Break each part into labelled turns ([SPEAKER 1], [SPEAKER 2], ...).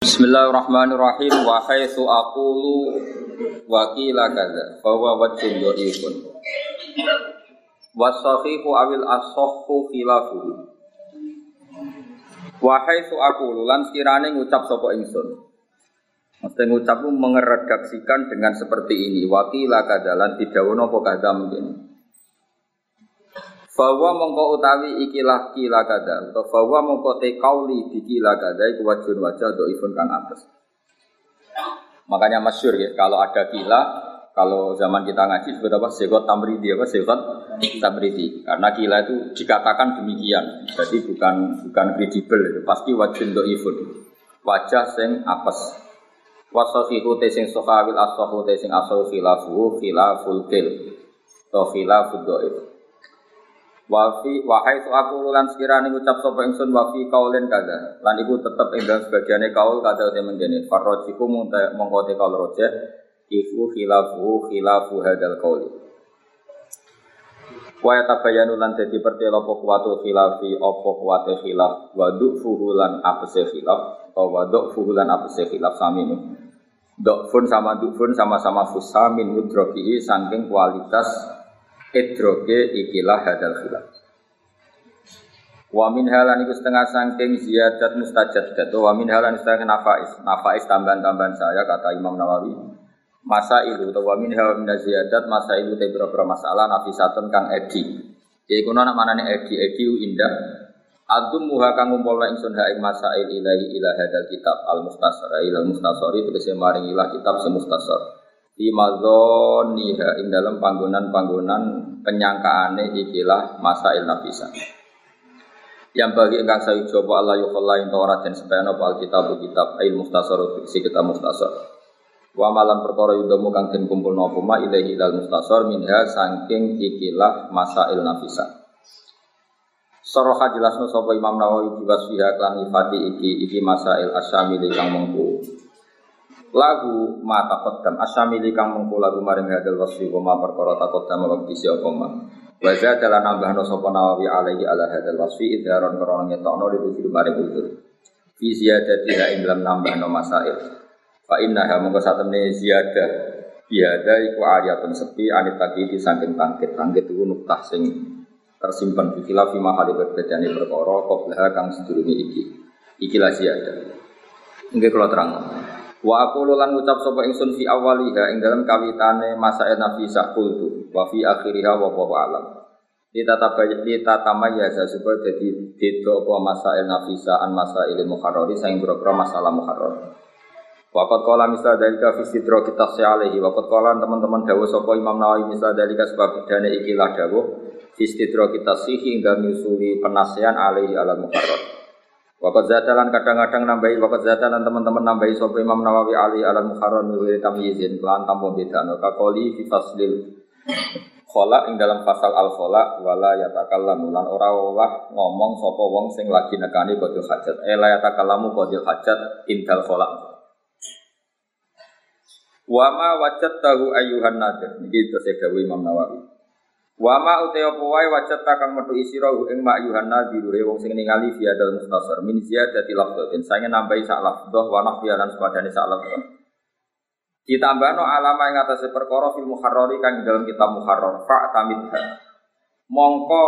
[SPEAKER 1] Bismillahirrahmanirrahim. Wa haitsu aqulu wa qila kadza fa huwa wajhun dhaifun wasahihu awil asahhu khilafuhu wa haitsu aqulu lan sekirane ngucap sapa ingsun. Mesti ngucap mengeredaksikan dengan seperti ini. Wakila kadalan didawono apa kada mungkin bahwa mongko utawi ikilah kila kada atau bahwa mongko te kauli dikila kada iku wajun wajah do ifun kang atas. Makanya masyur ya kalau ada kila kalau zaman kita ngaji disebut apa? Sekot tamridi apa? Sekot tamridi. Karena kila itu dikatakan demikian jadi bukan bukan kredibel itu pasti wajun do ifun wajah sing apes. Wasahihu te sing sahawil asahu te sing asahu khilafu khilaful kil atau khilafud do Wafi wahai tu aku lan sekiranya ngucap sapa ingsun wafi kaulen kada. Lan iku tetep ing dalam sebagiane kaul kada te mengkene. Farrojiku mongko te kaul rojeh iku khilafu khilafu hadal kauli. Wa yatabayanu lan dadi pertelo apa kuwatu khilafi apa kuwate khilaf wa du'fuhu lan apese khilaf atau wa du'fuhu lan apese khilaf sami ini. Dokfun sama du'fun sama-sama fusamin mudroki saking kualitas idroge ikilah hadal khilaf. Wa min halan iku setengah sangking ziyadat mustajad dat wa min halan setengah nafais. Nafais tambahan-tambahan saya kata Imam Nawawi. Masa ilu atau wa min halan ziyadat masa ilu te beberapa masalah nafisatun kang edi. Ya iku nak manane edi edi indah. Adum muha kang ngumpulna ingsun ha ing masail ilahi ila hadal kitab al mustasar ila mustasar itu maring ilah kitab se mustasar di mazoniha ing dalam panggonan-panggonan penyangkaane ikilah masail nafisa. Yang bagi engkang saya coba Allah yukhalla ing Taurat dan supaya nopo alkitab kitab ail mustasar si kita mustasar wa malam perkara yudamu kang den kumpul nopo ma ilahi ilal mustasar minha saking ikilah masail nafisa. Soroha jelasno sapa Imam Nawawi juga sudah klan ifati iki iki masail asyamili kang mengku lagu mata kodam asamili kang mengku lagu maring hadal wasfi koma perkara takodam waktu si koma wajah adalah nambah no sopo nawawi alaihi ala hadal wasfi idharon korona ngetokno di maring utur fi ziyadati ing dalam nambah no masail. Fa inna ha mongko satemene ziyadah biada iku ayatun sepi anit di saking tangkit. Tangkit itu nuktah sing tersimpan di khilafi mahali berbedane perkara qablaha kang sedurunge iki. Ikilah ziyadah Nggih kula terang. Wa aku lan ngucap sapa ingsun fi awaliha ing dalam kawitane masa nafisah kultu wa fi akhiriha wa wa alam. Ditatamayyaza supaya jadi beda apa masail nafisa an masail muharrari saing boro masalah muharrar. Waqat qala misal dalika fi sidra kita alaihi waqat qala teman-teman dawuh sapa Imam Nawawi misal dalika sebab dane iki lah dawuh fi kita sihi hingga nyusuli penasihan alaihi alal muharrar. Wakat zatalan kadang-kadang nambahi wakat zatalan teman-teman nambahi sopo Imam Nawawi Ali alam muharram wa tamyizin kelan tanpa beda no kakoli fi khola ing dalam pasal al khola wala yatakallamu. Lan ora olah ngomong sopo wong sing lagi nekani kodil hajat. Eh la yatakallamu kodil hajat intal khola Wama wajat tahu ayuhan nadir. Niki terus Imam Nawawi Wa ma uta apa wae wajat kang metu isira ing mak yuhanna dirure wong sing ningali fi adal mustasar min ziyadati lafdhatin sange nambahi sak lafdhah wa nahfiya lan sepadane sak lafdhah. Ditambahno alama ing atase perkara fil muharrari kang dalam kitab muharrar fa tamidha mongko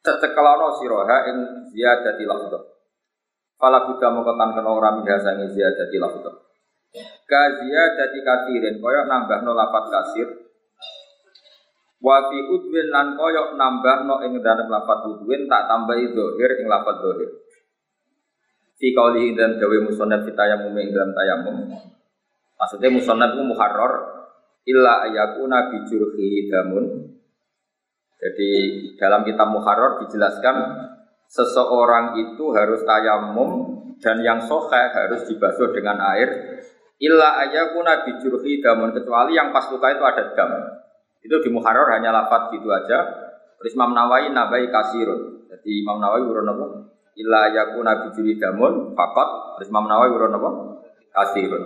[SPEAKER 1] cecekelana siraha ing ziyadati lafdhah. Fala buddha mongko tan kena ora minha sange ziyadati lafdhah. Ka ziyadati katirin koyo nambahno lafat kasir Wa fi udwin lan koyok nambah no ing dalam lafat udwin tak tambahi dohir ing lafat dohir. Fi kauli dan dawe musonat fi tayamum ing dalam tayamum. Maksudnya musonat itu muharrar illa ayakuna bijurhi damun. Jadi dalam kitab muharrar dijelaskan seseorang itu harus tayamum dan yang sohe harus dibasuh dengan air illa ayakuna bijurhi damun kecuali yang pas luka itu ada dam. Itu di Muharrar hanya lafat gitu aja. Terus Imam Nawawi nabai kasirun. Jadi Imam Nawawi urun apa? Illa yakuna bijuri damun fakat. Terus Imam Nawawi urun apa? Kasirun.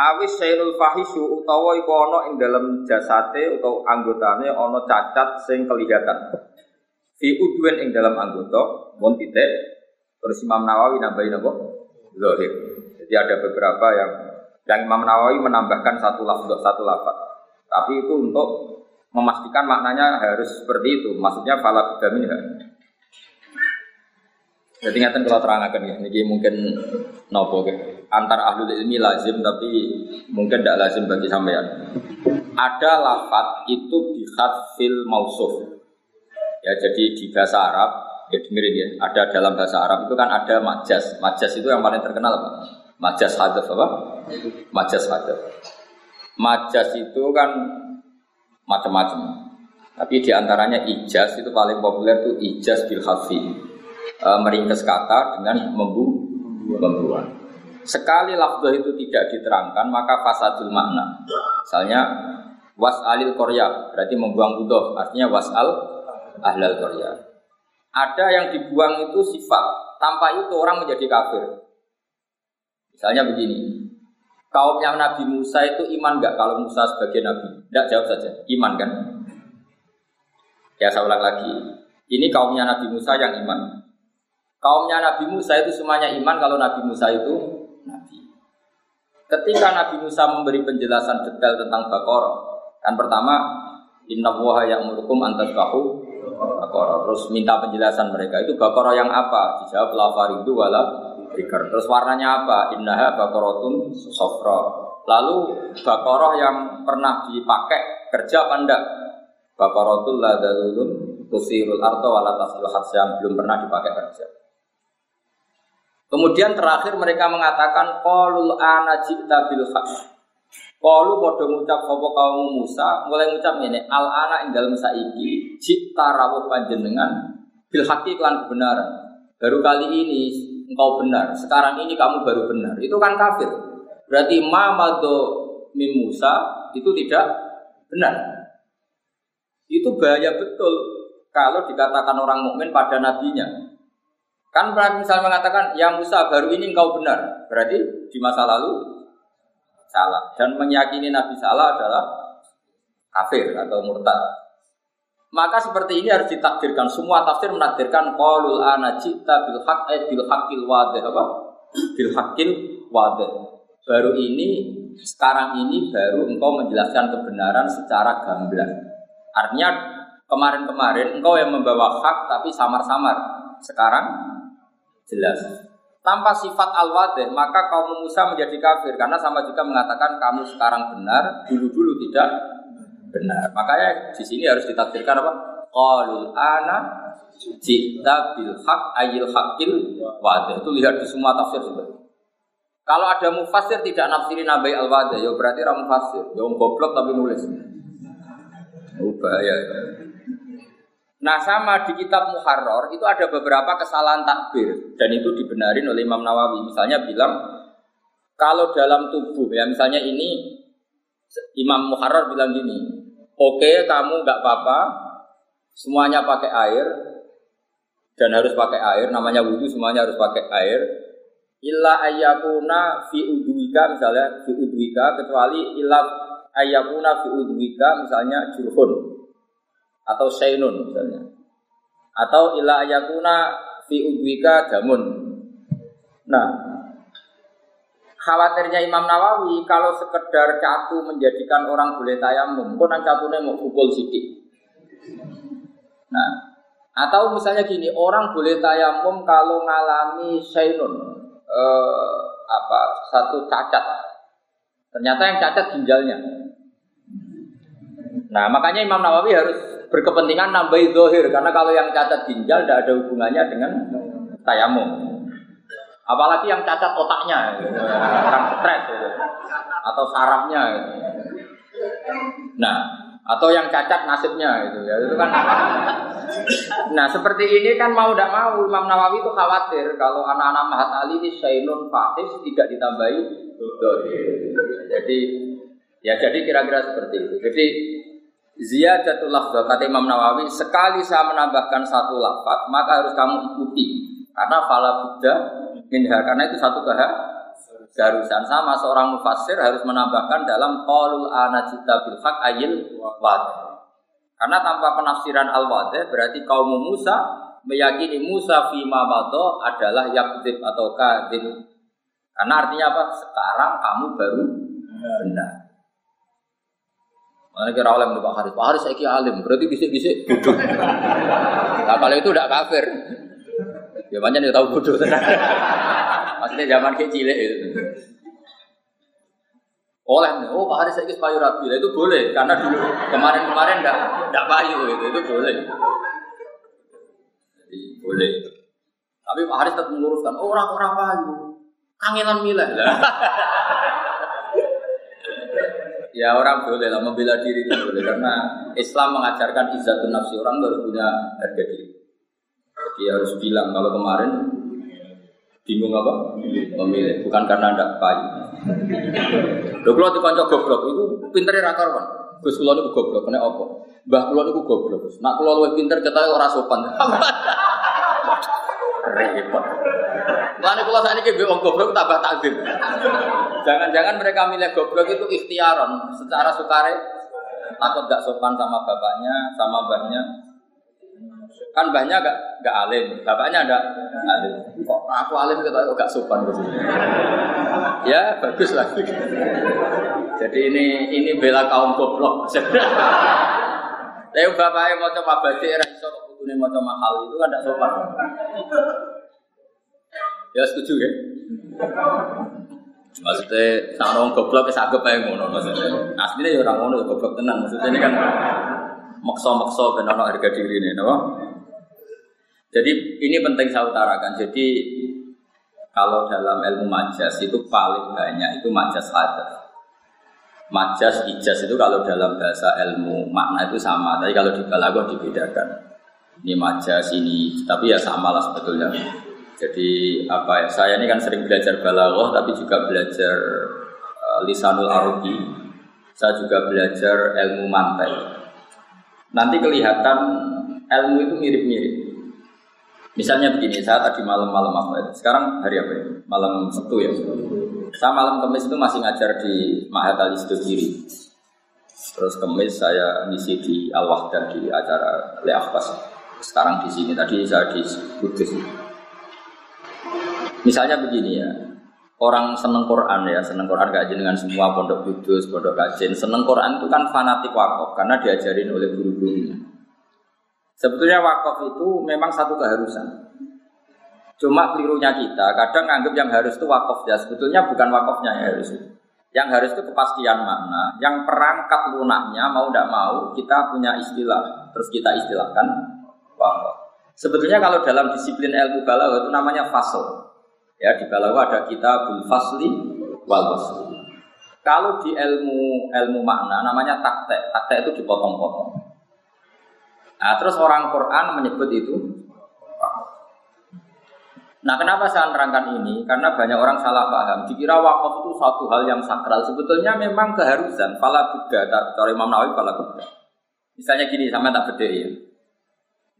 [SPEAKER 1] Awis sailul fahishu utawa iku ana ing dalam jasate utawa anggotane ana cacat sing kelihatan. Fi udwen ing dalam anggota, mon titik. Terus Imam Nawawi nambahin apa? Zahir. Jadi ada beberapa yang yang Imam Nawawi menambahkan satu lafaz satu lafaz. Tapi itu untuk memastikan maknanya harus seperti itu. Maksudnya fala minha. Jadi ngeten kalau terangkan ya, ini mungkin nopo ke antar ahli ilmi lazim tapi mungkin tidak lazim bagi sampean. Ada lafat itu bihat fil mausuf. Ya jadi di bahasa Arab ya dengerin ya, ada dalam bahasa Arab itu kan ada majas. Majas itu yang paling terkenal apa? Majas hadaf apa? Majas hadaf. Majas itu kan macam-macam. Tapi di antaranya ijaz itu paling populer itu ijaz bil hafi e, meringkas kata dengan membu membuat. Sekali lafzah itu tidak diterangkan maka fasadul makna. Misalnya was alil korya berarti membuang udoh artinya was al ahlal korya. Ada yang dibuang itu sifat tanpa itu orang menjadi kafir. Misalnya begini, kaumnya Nabi Musa itu iman nggak kalau Musa sebagai Nabi? Tidak jawab saja, iman kan? Ya saya ulang lagi, ini kaumnya Nabi Musa yang iman. Kaumnya Nabi Musa itu semuanya iman kalau Nabi Musa itu Nabi. Ketika Nabi Musa memberi penjelasan detail tentang Bakor, kan pertama Inna woha yang murukum antas kahu Bakor. Terus minta penjelasan mereka itu Bakor yang apa? Dijawab lafaridu wala bikar. Terus warnanya apa? Innaha bakorotun sofro. Lalu Bakoroh yang pernah dipakai kerja apa enggak? Bakorotul ladalulun tusirul arto walatasil yang belum pernah dipakai kerja. Kemudian terakhir mereka mengatakan qalul ana jita bil haq. Qalu padha ngucap sapa kaum Musa mulai ngucap ngene al ana ing dalem saiki cipta rawuh panjenengan bil haqi lan kebenaran. Baru kali ini engkau benar, sekarang ini kamu baru benar. Itu kan kafir. Berarti ma mado mim Musa itu tidak benar. Itu bahaya betul kalau dikatakan orang mukmin pada nabinya. Kan misalnya mengatakan, ya Musa baru ini engkau benar. Berarti di masa lalu salah. Dan meyakini Nabi salah adalah kafir atau murtad. Maka seperti ini harus ditakdirkan. Semua tafsir menakdirkan qaulul ana cita bil haq eh, bil haqqil wadih apa? Bil haqqil wadih. Baru ini sekarang ini baru engkau menjelaskan kebenaran secara gamblang. Artinya kemarin-kemarin engkau yang membawa hak tapi samar-samar. Sekarang Jelas. Tanpa sifat al-wadih, maka kaum Musa menjadi kafir karena sama juga mengatakan kamu sekarang benar, dulu-dulu tidak benar. Makanya di sini harus ditakdirkan apa? Qalul ana jita bil haq ayil haqil wadih. Itu lihat di semua tafsir sebenarnya. Kalau ada mufasir tidak nafsirin nabai al wadih, ya berarti orang mufasir. Ya goblok tapi nulis. Oh, bahaya. Nah sama di kitab Muharrar itu ada beberapa kesalahan takbir dan itu dibenarin oleh Imam Nawawi. Misalnya bilang kalau dalam tubuh ya misalnya ini Imam Muharrar bilang gini, oke okay, kamu nggak apa-apa, semuanya pakai air. Dan harus pakai air, namanya wudhu semuanya harus pakai air. Illa ayakuna fi udwika misalnya fi udwika kecuali illa ayakuna fi udwika misalnya jurhun atau sainun misalnya. Atau ila ayakuna fi udwika damun nah khawatirnya Imam Nawawi kalau sekedar catu menjadikan orang boleh tayamum kok nang catune mau pukul sidik? Nah atau misalnya gini orang boleh tayamum kalau ngalami sainun eh, apa satu cacat. Ternyata yang cacat ginjalnya. Nah makanya Imam Nawawi harus berkepentingan nambahi dohir karena kalau yang cacat ginjal tidak ada hubungannya dengan tayamum apalagi yang cacat otaknya kan stres gitu. atau sarafnya gitu. nah atau yang cacat nasibnya gitu. Ya itu kan. Nah seperti ini kan mau tidak mau Imam Nawawi itu khawatir kalau anak-anak Mahat Ali ini Sainun Fahis tidak ditambahi jadi ya jadi kira-kira seperti itu. Jadi Ziyadatul lafzah kata Imam Nawawi sekali saya menambahkan satu lafaz maka harus kamu ikuti. Karena fala buddha minha karena itu satu keharusan sama seorang mufassir harus menambahkan dalam qaulul anajita bil haq ayil wadih karena tanpa penafsiran al wadih berarti kaum Musa meyakini Musa fi ma adalah yakzib atau kadhib Karena artinya apa? Sekarang kamu baru benar. Mana kira oleh Pak Haris, Pak Haris saya alim, berarti bisik-bisik nah kalau itu tidak kafir. Ya banyak yang tahu bodoh. Maksudnya zaman kecil itu. Oleh oh Pak Haris saya payu rapi, itu boleh karena dulu kemarin-kemarin tidak tidak payu itu, itu boleh. Jadi boleh. Tapi Pak Haris tetap meluruskan, oh orang-orang payu, kangenan milah. ya orang boleh lah membela diri itu boleh karena Islam mengajarkan izzatun nafsi orang harus punya harga diri. Jadi harus bilang kalau kemarin bingung apa? Memilih bukan karena tidak payu. Lho kula dikonco goblok itu pintere ra karuan. Gus kula niku goblok kena apa? Mbah kula niku goblok. Nak kula luwih pinter ketahe ora sopan. Repot. Lane kula sakniki mbek wong goblok tambah takdir. Jangan-jangan mereka milih goblok itu ikhtiaron secara sukare takut gak sopan sama bapaknya, sama mbahnya. Kan mbahnya gak gak alim, bapaknya ada alim. Kok aku alim kita kok gak sopan gitu. Ya bagus lah. Jadi ini ini bela kaum goblok. Tapi bapaknya mau coba baca era iso kudune mau coba mahal itu kan tidak sopan. Ya setuju ya. Maksudnya, orang goblok ya aja ngono maksudnya. Aslinya ya orang ngono goblok tenan. Maksudnya ini kan makso-makso ben ono harga diri ini, napa? Jadi ini penting saya utarakan. Jadi kalau dalam ilmu majas itu paling banyak itu majas hadas. Majas ijaz itu kalau dalam bahasa ilmu makna itu sama, tapi kalau di balaghah dibedakan. Ini majas ini, tapi ya sama lah sebetulnya. Jadi apa ya? Saya ini kan sering belajar balaghah, tapi juga belajar uh, lisanul arabi. Saya juga belajar ilmu mantai. Nanti kelihatan ilmu itu mirip-mirip. Misalnya begini, saya tadi malam-malam apa? Sekarang hari apa ya? Malam Sabtu ya. Saya malam Kamis itu masih ngajar di Mahat Ali Kiri. Terus Kamis saya ngisi di Al Wahdah di acara Le Akhbas. Sekarang di sini, tadi saya di Kudus. Misalnya begini ya, orang seneng Quran ya, seneng Quran gak dengan semua pondok kudus, pondok kajian. Seneng Quran itu kan fanatik wakaf karena diajarin oleh guru-gurunya. Sebetulnya wakaf itu memang satu keharusan. Cuma kelirunya kita, kadang anggap yang harus itu wakaf ya. Sebetulnya bukan wakafnya yang harus. Yang harus itu kepastian makna. Yang perangkat lunaknya mau tidak mau kita punya istilah. Terus kita istilahkan wakaf. Sebetulnya kalau dalam disiplin ilmu balaghah itu namanya fasl. Ya di balaghah ada kitabul fasli wal wasli. Kalau di ilmu ilmu makna namanya taktek. Taktek itu dipotong-potong. Nah, terus orang Quran menyebut itu Nah, kenapa saya nerangkan ini? Karena banyak orang salah paham. Dikira wakaf itu suatu hal yang sakral. Sebetulnya memang keharusan. Fala buddha, cara Imam Nawawi fala buddha. Misalnya gini, sama tak beda ya.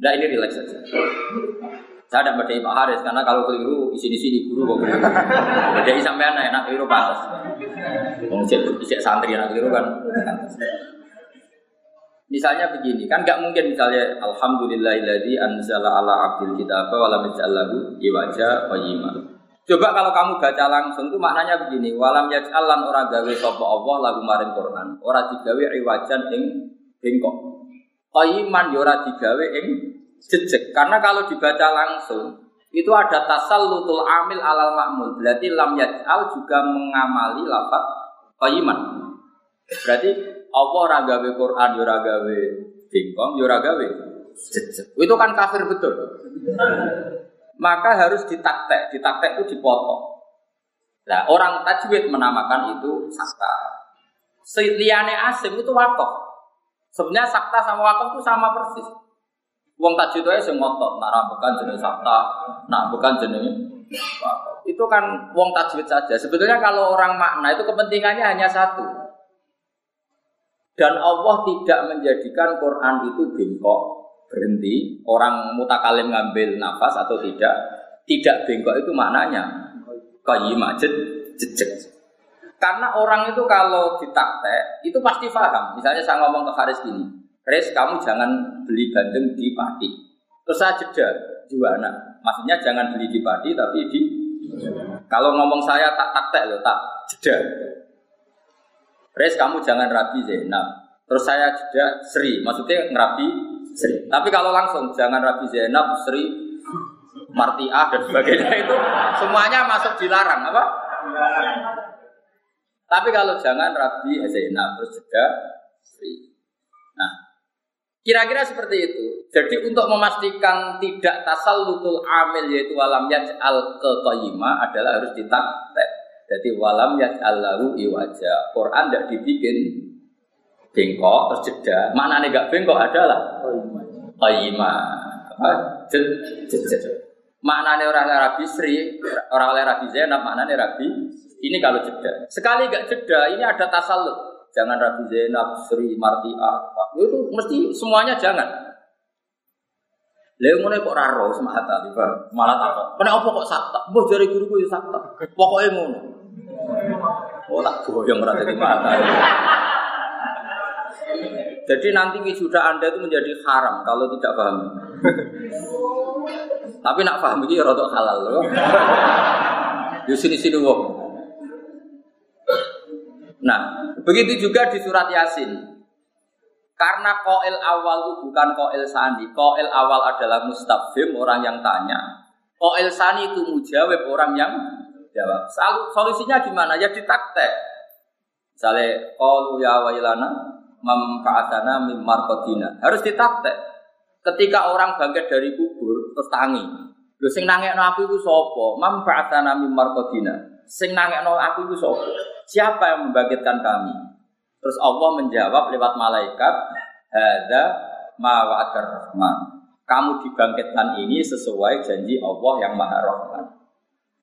[SPEAKER 1] Nah, ini relax saja. Saya tidak beda Pak Haris karena kalau keliru isi di sini guru kok. Beda sampai anak enak keliru pantas. Wong cek santri anak keliru kan. Misalnya begini, kan nggak mungkin misalnya Alhamdulillahilladzi anzala ala abdil kitaba wa lam yaj'allahu iwaja qayyima. Coba kalau kamu baca langsung itu maknanya begini, walam yaj'alan ora gawe sapa Allah lagu maring Quran, ora digawe iwajan ing bengkok. Qayyiman ya ora digawe ing jejeg. Karena kalau dibaca langsung itu ada tasallutul amil alal ma'mul. Berarti lam yaj'al juga mengamali lafaz qayyiman. Berarti Allah ora gawe Quran yo ora gawe bingkong yo ora gawe Itu kan kafir betul. Maka harus ditaktek, ditaktek itu dipotong. Nah, orang tajwid menamakan itu sakta. Liane asim itu wakaf. Sebenarnya sakta sama wakaf itu sama persis. Wong itu semua ngotot, nah bukan jenis sakta, nah bukan jenis. Itu kan wong tajwid saja. Sebetulnya kalau orang makna itu kepentingannya hanya satu. Dan Allah tidak menjadikan Quran itu bengkok berhenti. Orang mutakalim ngambil nafas atau tidak, tidak bengkok itu maknanya majid jejek. Karena orang itu kalau ditaktek itu pasti paham. Misalnya saya ngomong ke Haris gini, Haris kamu jangan beli bandeng di Pati. Terus saya jeda juana. Maksudnya jangan beli di Pati tapi di Kalau ngomong saya tak tak loh, tak jeda. Res kamu jangan rabi Zainab. Terus saya jeda Sri, maksudnya ngerabi Sri. Tapi kalau langsung jangan rabi Zainab, Sri, Martiah dan sebagainya itu semuanya masuk dilarang apa? Tapi kalau jangan rabi Zainab terus jeda Sri. Kira-kira seperti itu. Jadi untuk memastikan tidak tasal lutul amil yaitu walam al ke adalah harus ditaktek. Jadi walam yaj'al lahu iwaja. Quran tidak dibikin bengkok terus jeda. Mana nih gak bengkok adalah qayyima. Apa? Mana nih orang Arabi Sri, orang Arabi Zainab, nih Arabi ini kalau jeda. Sekali gak jeda, ini ada tasalut jangan Rabi Zainab, Sri, Martia, itu mesti semuanya jangan. Lalu mulai kok raro sama hata tiba malah tak Kenapa kok sakta? Boh dari guruku ya sakta. Pokoknya ngono. Oh tak goyang berarti di mata. Jadi nanti wisuda Anda itu menjadi haram kalau tidak paham. Tapi nak paham ini rotok halal loh. Di sini-sini wong. Nah, begitu juga di surat Yasin. Karena koil awal itu bukan koil sani. Koil awal adalah mustafim, orang yang tanya. Koil sani itu mujawab, orang yang jawab. Solusinya gimana? Ya ditaktek. Misalnya, qalu ya wailana mam ka'atana mim. Harus ditaktek. Ketika orang bangkit dari kubur, terus tangi. Lho sing nangekno aku iku sapa? Mam ka'atana mim. Sing nangekno aku iku sapa? Siapa yang membangkitkan kami? Terus Allah menjawab lewat malaikat, ada ma rahman. Kamu dibangkitkan ini sesuai janji Allah yang Maha Rahman.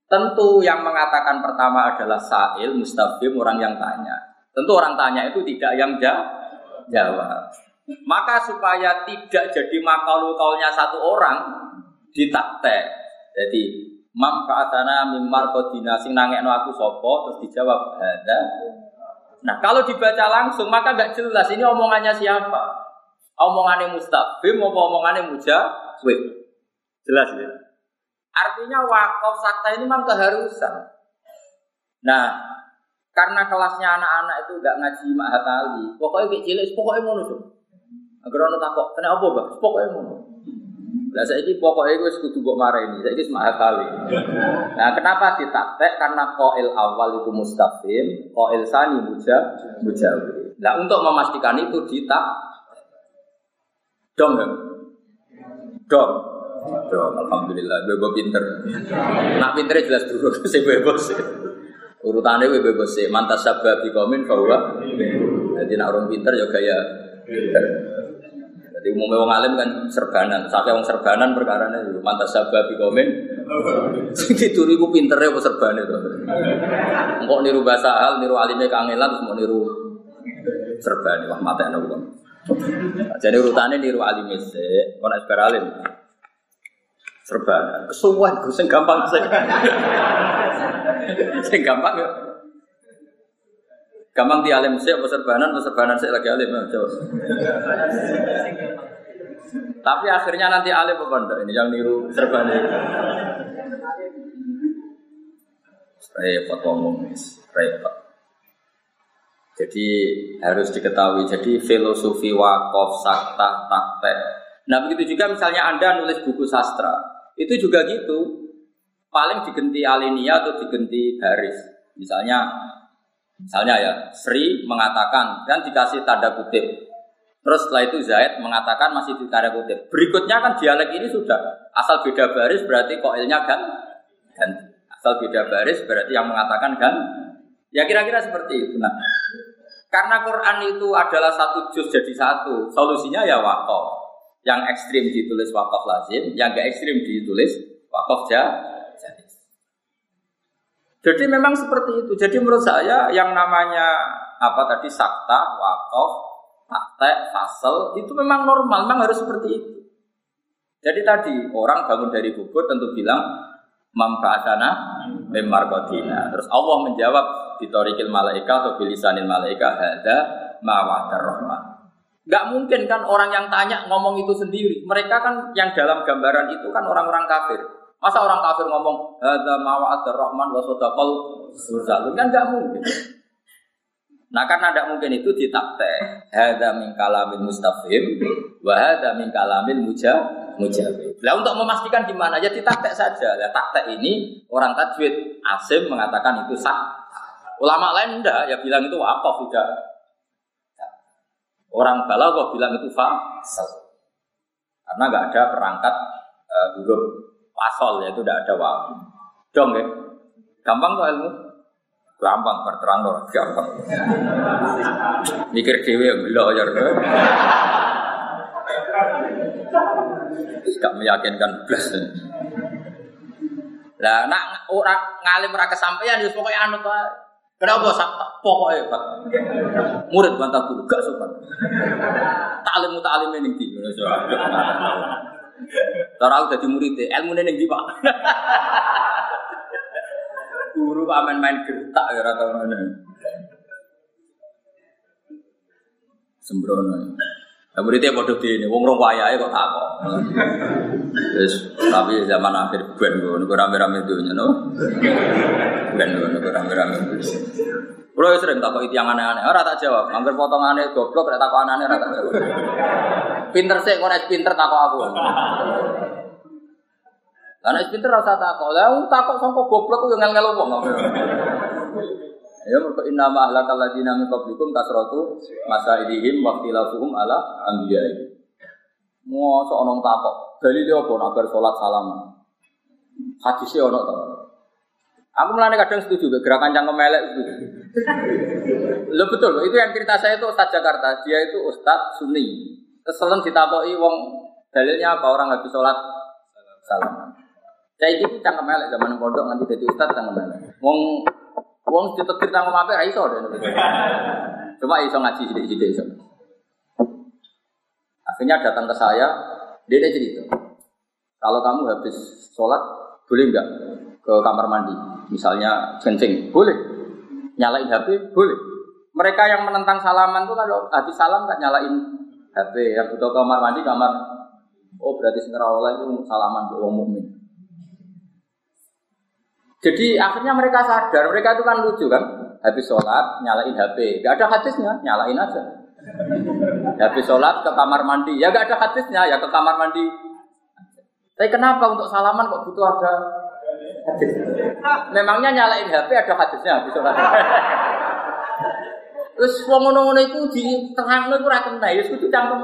[SPEAKER 1] Tentu yang mengatakan pertama adalah sa'il, mustafim, orang yang tanya. Tentu orang tanya itu tidak yang jawab. Maka supaya tidak jadi makalu kaulnya satu orang, ditaktek. Jadi Mam ka'atana mimar kodina sing nangekno aku sopo terus dijawab ada. Nah kalau dibaca langsung maka nggak jelas ini omongannya siapa. Omongannya mustafim apa omongannya mujawib. Jelas ya. Artinya wakaf sakta ini memang keharusan. Nah, karena kelasnya anak-anak itu nggak ngaji mahatali, pokoknya cilik, pokoknya mau tuh. Agar orang takut, kenapa bang? Pokoknya mau. Lah ini pokoknya gue sekutu mbok ini, saya ini semangat kali. Nah, kenapa ditaktek? Karena koil awal itu mustafim, koil sani muja mujawi. Nah, untuk memastikan itu ditak dong? Dong. Dong, alhamdulillah, bebo pinter. Nak pinternya jelas dulu, saya bebo sih. Urutannya bebo sih, mantas sabab di komen bahwa jadi nak orang pinter ya pinter. Jadi umumnya wong alim kan serbanan, sampai wong serbanan perkara ini mantas sabab komen. Dituri ku pinter ya serban itu. Engkau niru bahasa hal, niru alimnya kangelan, terus mau niru serban, wah mata enak bukan. Jadi urutannya niru alimnya sih, kau nak alim. Serban, kesuwan, sing gampang sing gampang ya. Gampang di alim sih, apa serbanan sih lagi alim, coba. Tapi akhirnya nanti alim apa enggak? Ini yang niru serbanan. Repot ngomong, repot. Jadi harus diketahui. Jadi filosofi wakaf, sakta, taktek. Nah begitu juga misalnya Anda nulis buku sastra, itu juga gitu. Paling digenti alinea atau digenti baris. Misalnya Misalnya ya, Sri mengatakan dan dikasih tanda kutip. Terus setelah itu Zaid mengatakan masih di tanda kutip. Berikutnya kan dialek ini sudah asal beda baris berarti koilnya kan dan asal beda baris berarti yang mengatakan kan ya kira-kira seperti itu. Nah, karena Quran itu adalah satu juz jadi satu, solusinya ya wakaf. Yang ekstrim ditulis wakaf lazim, yang gak ekstrim ditulis wakaf jah jadi memang seperti itu. Jadi menurut saya yang namanya apa tadi sakta, wakaf, taktek, fasel itu memang normal, memang harus seperti itu. Jadi tadi orang bangun dari kubur tentu bilang mambaatana memarkotina. Terus Allah menjawab ditorikil malaika atau bilisanil malaika ada mawadar rahman. Gak mungkin kan orang yang tanya ngomong itu sendiri. Mereka kan yang dalam gambaran itu kan orang-orang kafir. Masa orang kafir ngomong ada mawa'ad rahman wa sadaqal mursalun kan enggak mungkin. Nah karena tidak mungkin itu ditakte. Hada min kalamin mustafim, wa hada min kalamin muja mujawib. Lah untuk memastikan gimana ya ditakte saja. Lah takte ini orang tajwid asim mengatakan itu sah. Ulama lain enggak ya bilang itu wakaf tidak. Orang balaghah bilang itu fasal. Karena enggak ada perangkat uh, huruf pasol yaitu tidak ada wawu. Dong ya. Gampang kok ilmu? Gampang berterang loh, gampang. Mikir dewi yang bila ya. Tidak meyakinkan belas. Lah nak orang ngalim ora kesampaian ya pokoknya anut wae. Kenapa sak pokoknya Pak. Murid bantah guru gak sopan. Taklim mutalim ning ndi. Cara aku dadi murid ilmu ning Pak. Guru aman main gertak ya rata mana. Sembrono. Lah muridnya padha dene wong rong wayahe kok takok. Tapi zaman akhir ben ngono rame-rame dunya no. Ben ngono rame-rame. Kulo sering takok itu yang aneh-aneh, ora tak jawab. Angger potongane goblok rek takok aneh ora tak jawab. Pinter sih, kok pinter takok aku. Karena pinter rasa takok. Lah takok sangko goblok ku ngel-ngel wong. Ya mergo inna ma ahlakal ladina min qablikum kasratu masailihim wa ikhtilafuhum ala anbiya'i. Mosok ana takok, dalile apa nak bar salat salaman. Hadise ana to. Aku mulane kadang setuju gerakan cangkem melek itu. Lo betul, itu yang cerita saya itu Ustaz Jakarta. Dia itu Ustaz Sunni. Keselem ditakoki wong dalilnya apa orang habis sholat salam. Saya itu cangkem melek zaman pondok nanti jadi Ustaz cangkem melek. Wong Wong ditetir tanggung apa ra iso Cuma iso ngaji sidik-sidik iso. Akhirnya datang ke saya, dia cerita. Kalau kamu habis sholat, boleh nggak ke kamar mandi? Misalnya kencing, boleh. Nyalain HP, boleh. Mereka yang menentang salaman tuh kalau habis salam nggak nyalain HP. Yang butuh kamar mandi, kamar. Oh berarti oleh itu salaman untuk umum mukmin. Jadi akhirnya mereka sadar, mereka itu kan lucu kan, habis sholat nyalain HP, gak ada hadisnya, nyalain aja. Habis sholat ke kamar mandi, ya gak ada hadisnya, ya ke kamar mandi. Tapi kenapa untuk salaman kok butuh ada hadis? Memangnya nyalain HP ada hadisnya habis sholat. Terus wong ngono-ngono iku di tengahno iku ora kena, ya kudu cangkem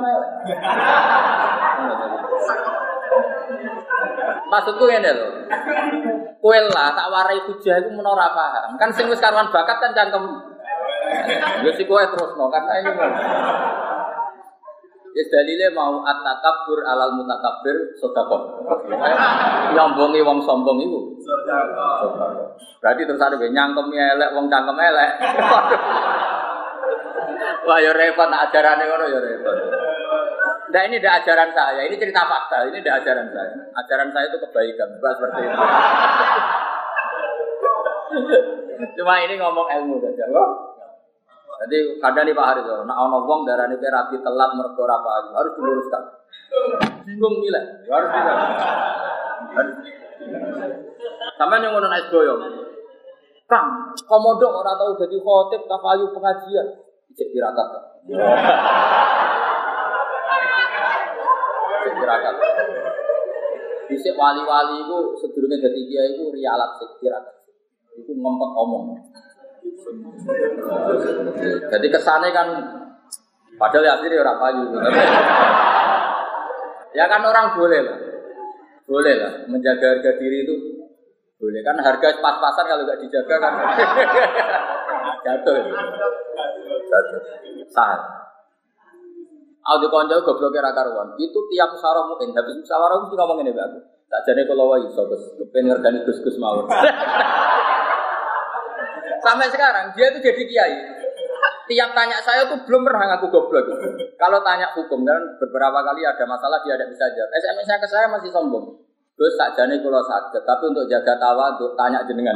[SPEAKER 1] Maksudku ngene lho. Kowe lah tak warai hujah iku menawa ora paham. Kan sing wis karuan bakat kan cangkem. Ya si kowe terusno karena ini mau. Ya dalile mau at-takabbur alal mutakabbir sedekah. Nyombongi wong sombong iku. Berarti terus ada nyangkemi elek wong cangkem elek. Wah ya repot ajarane ngono ya repot. Nah ini tidak ajaran saya, ini cerita fakta, ini tidak ajaran saya. Ajaran saya itu kebaikan, bukan seperti itu. Cuma ini ngomong ilmu saja. Jadi kadang nih Pak Haris, nak ono wong darah ini rapi telat mergo apa harus diluruskan. Bingung nilai, harus bilang. Sampai yang ngono naik doyong. Kang, komodo orang tahu jadi khotib, tak pengajian, cek tirakat. tirakat. Bisa wali-wali itu sedurunge dadi kiai itu rialat sik tirakat. Itu ngempet omong. Jadi kesannya kan padahal ya akhirnya orang payu. ya kan orang boleh lah. Boleh lah menjaga harga diri itu boleh kan harga pas-pasan kalau nggak dijaga kan jatuh. Jatuh. Sah. Aku di konco goblok ra karuan. Itu tiap musyawarah mungkin habis musyawarah mesti ngomong ini aku. Tak jadi kalau wae iso Gus, kepen Gus-gus mawon. Sampai sekarang dia itu jadi kiai. Tiap tanya saya tuh belum pernah ngaku goblok. Kalau tanya hukum kan beberapa kali ada masalah dia tidak bisa jawab. SMS nya ke saya masih sombong. Gus tak jadi kalau sakit, tapi untuk jaga tawa untuk tanya jenengan.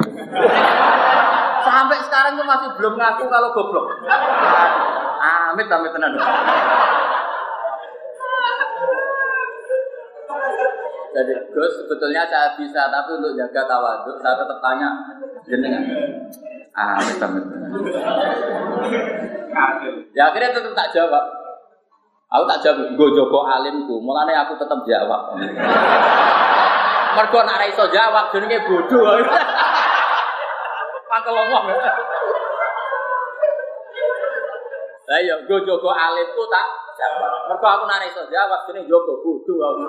[SPEAKER 1] Sampai sekarang tuh masih belum ngaku kalau goblok. Amit amit tenan. Jadi Gus sebetulnya saya bisa, tapi untuk jaga tawaduk saya tetap tanya jenengan. Ah, betul betul. Ya akhirnya tetap tak jawab. Aku tak jawab, gue jogo alimku, mulanya aku tetap jawab. Mergo nak iso jawab jenenge bodoh. Ngomong. Lah ya gue jogo alimku tak jawab. Mergo aku nak iso jawab jenenge jogo bodoh aku.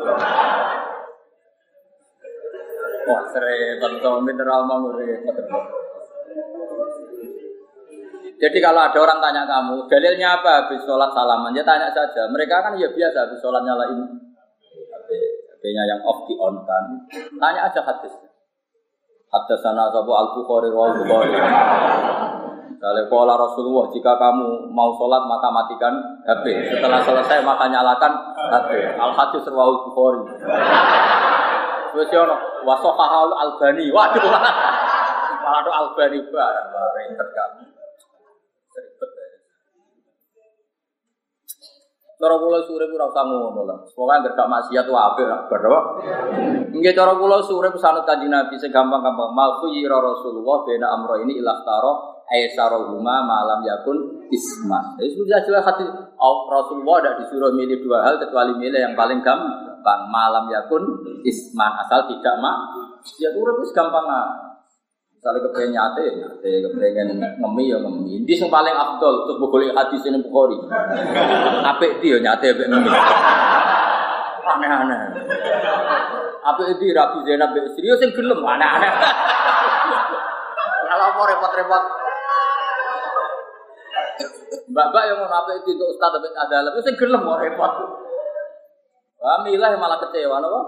[SPEAKER 1] Wah, sering tentu mineral mau Jadi kalau ada orang tanya kamu, dalilnya apa habis sholat salaman? Ya tanya saja. Mereka kan ya biasa habis sholat nyalain HP-nya yang off di on kan. Tanya aja hadis. Hadis sana sabu al bukhari wal bukhari. Kalau pola Rasulullah, jika kamu mau sholat maka matikan HP. Setelah selesai maka nyalakan HP. Al hadis rawal bukhari. Terus yono wasohahal albani. Waduh, malah do albani barang barang kamu. Cara kula sore ora usah ngono lah. Pokoke anggere gak maksiat wae apik lah bar Nggih cara kula sore pesanut Kanjeng Nabi segampang-gampang mal khuyira Rasulullah bena amro ini ilah taro aisarahuma malam yakun isma. Jadi sudah jelas hati Rasulullah tidak disuruh milih dua hal kecuali milih yang paling gampang malam yakun isman asal tidak mak. Ya urip wis gampang Misalnya kepengen nyate, nyate, kepengen ngemi ya ngemi. Ini yang paling afdol, terus boleh hadis ini bukhori. Apa itu ya nyate, apa ngemi. Aneh-aneh. Apa itu Rabi Zainab serius yang gelem, aneh-aneh. Kalau mau repot-repot. Mbak-mbak yang mau apa itu untuk Ustaz tapi ada lebih sing gelem mau repot. Wah, milah malah kecewa, apa?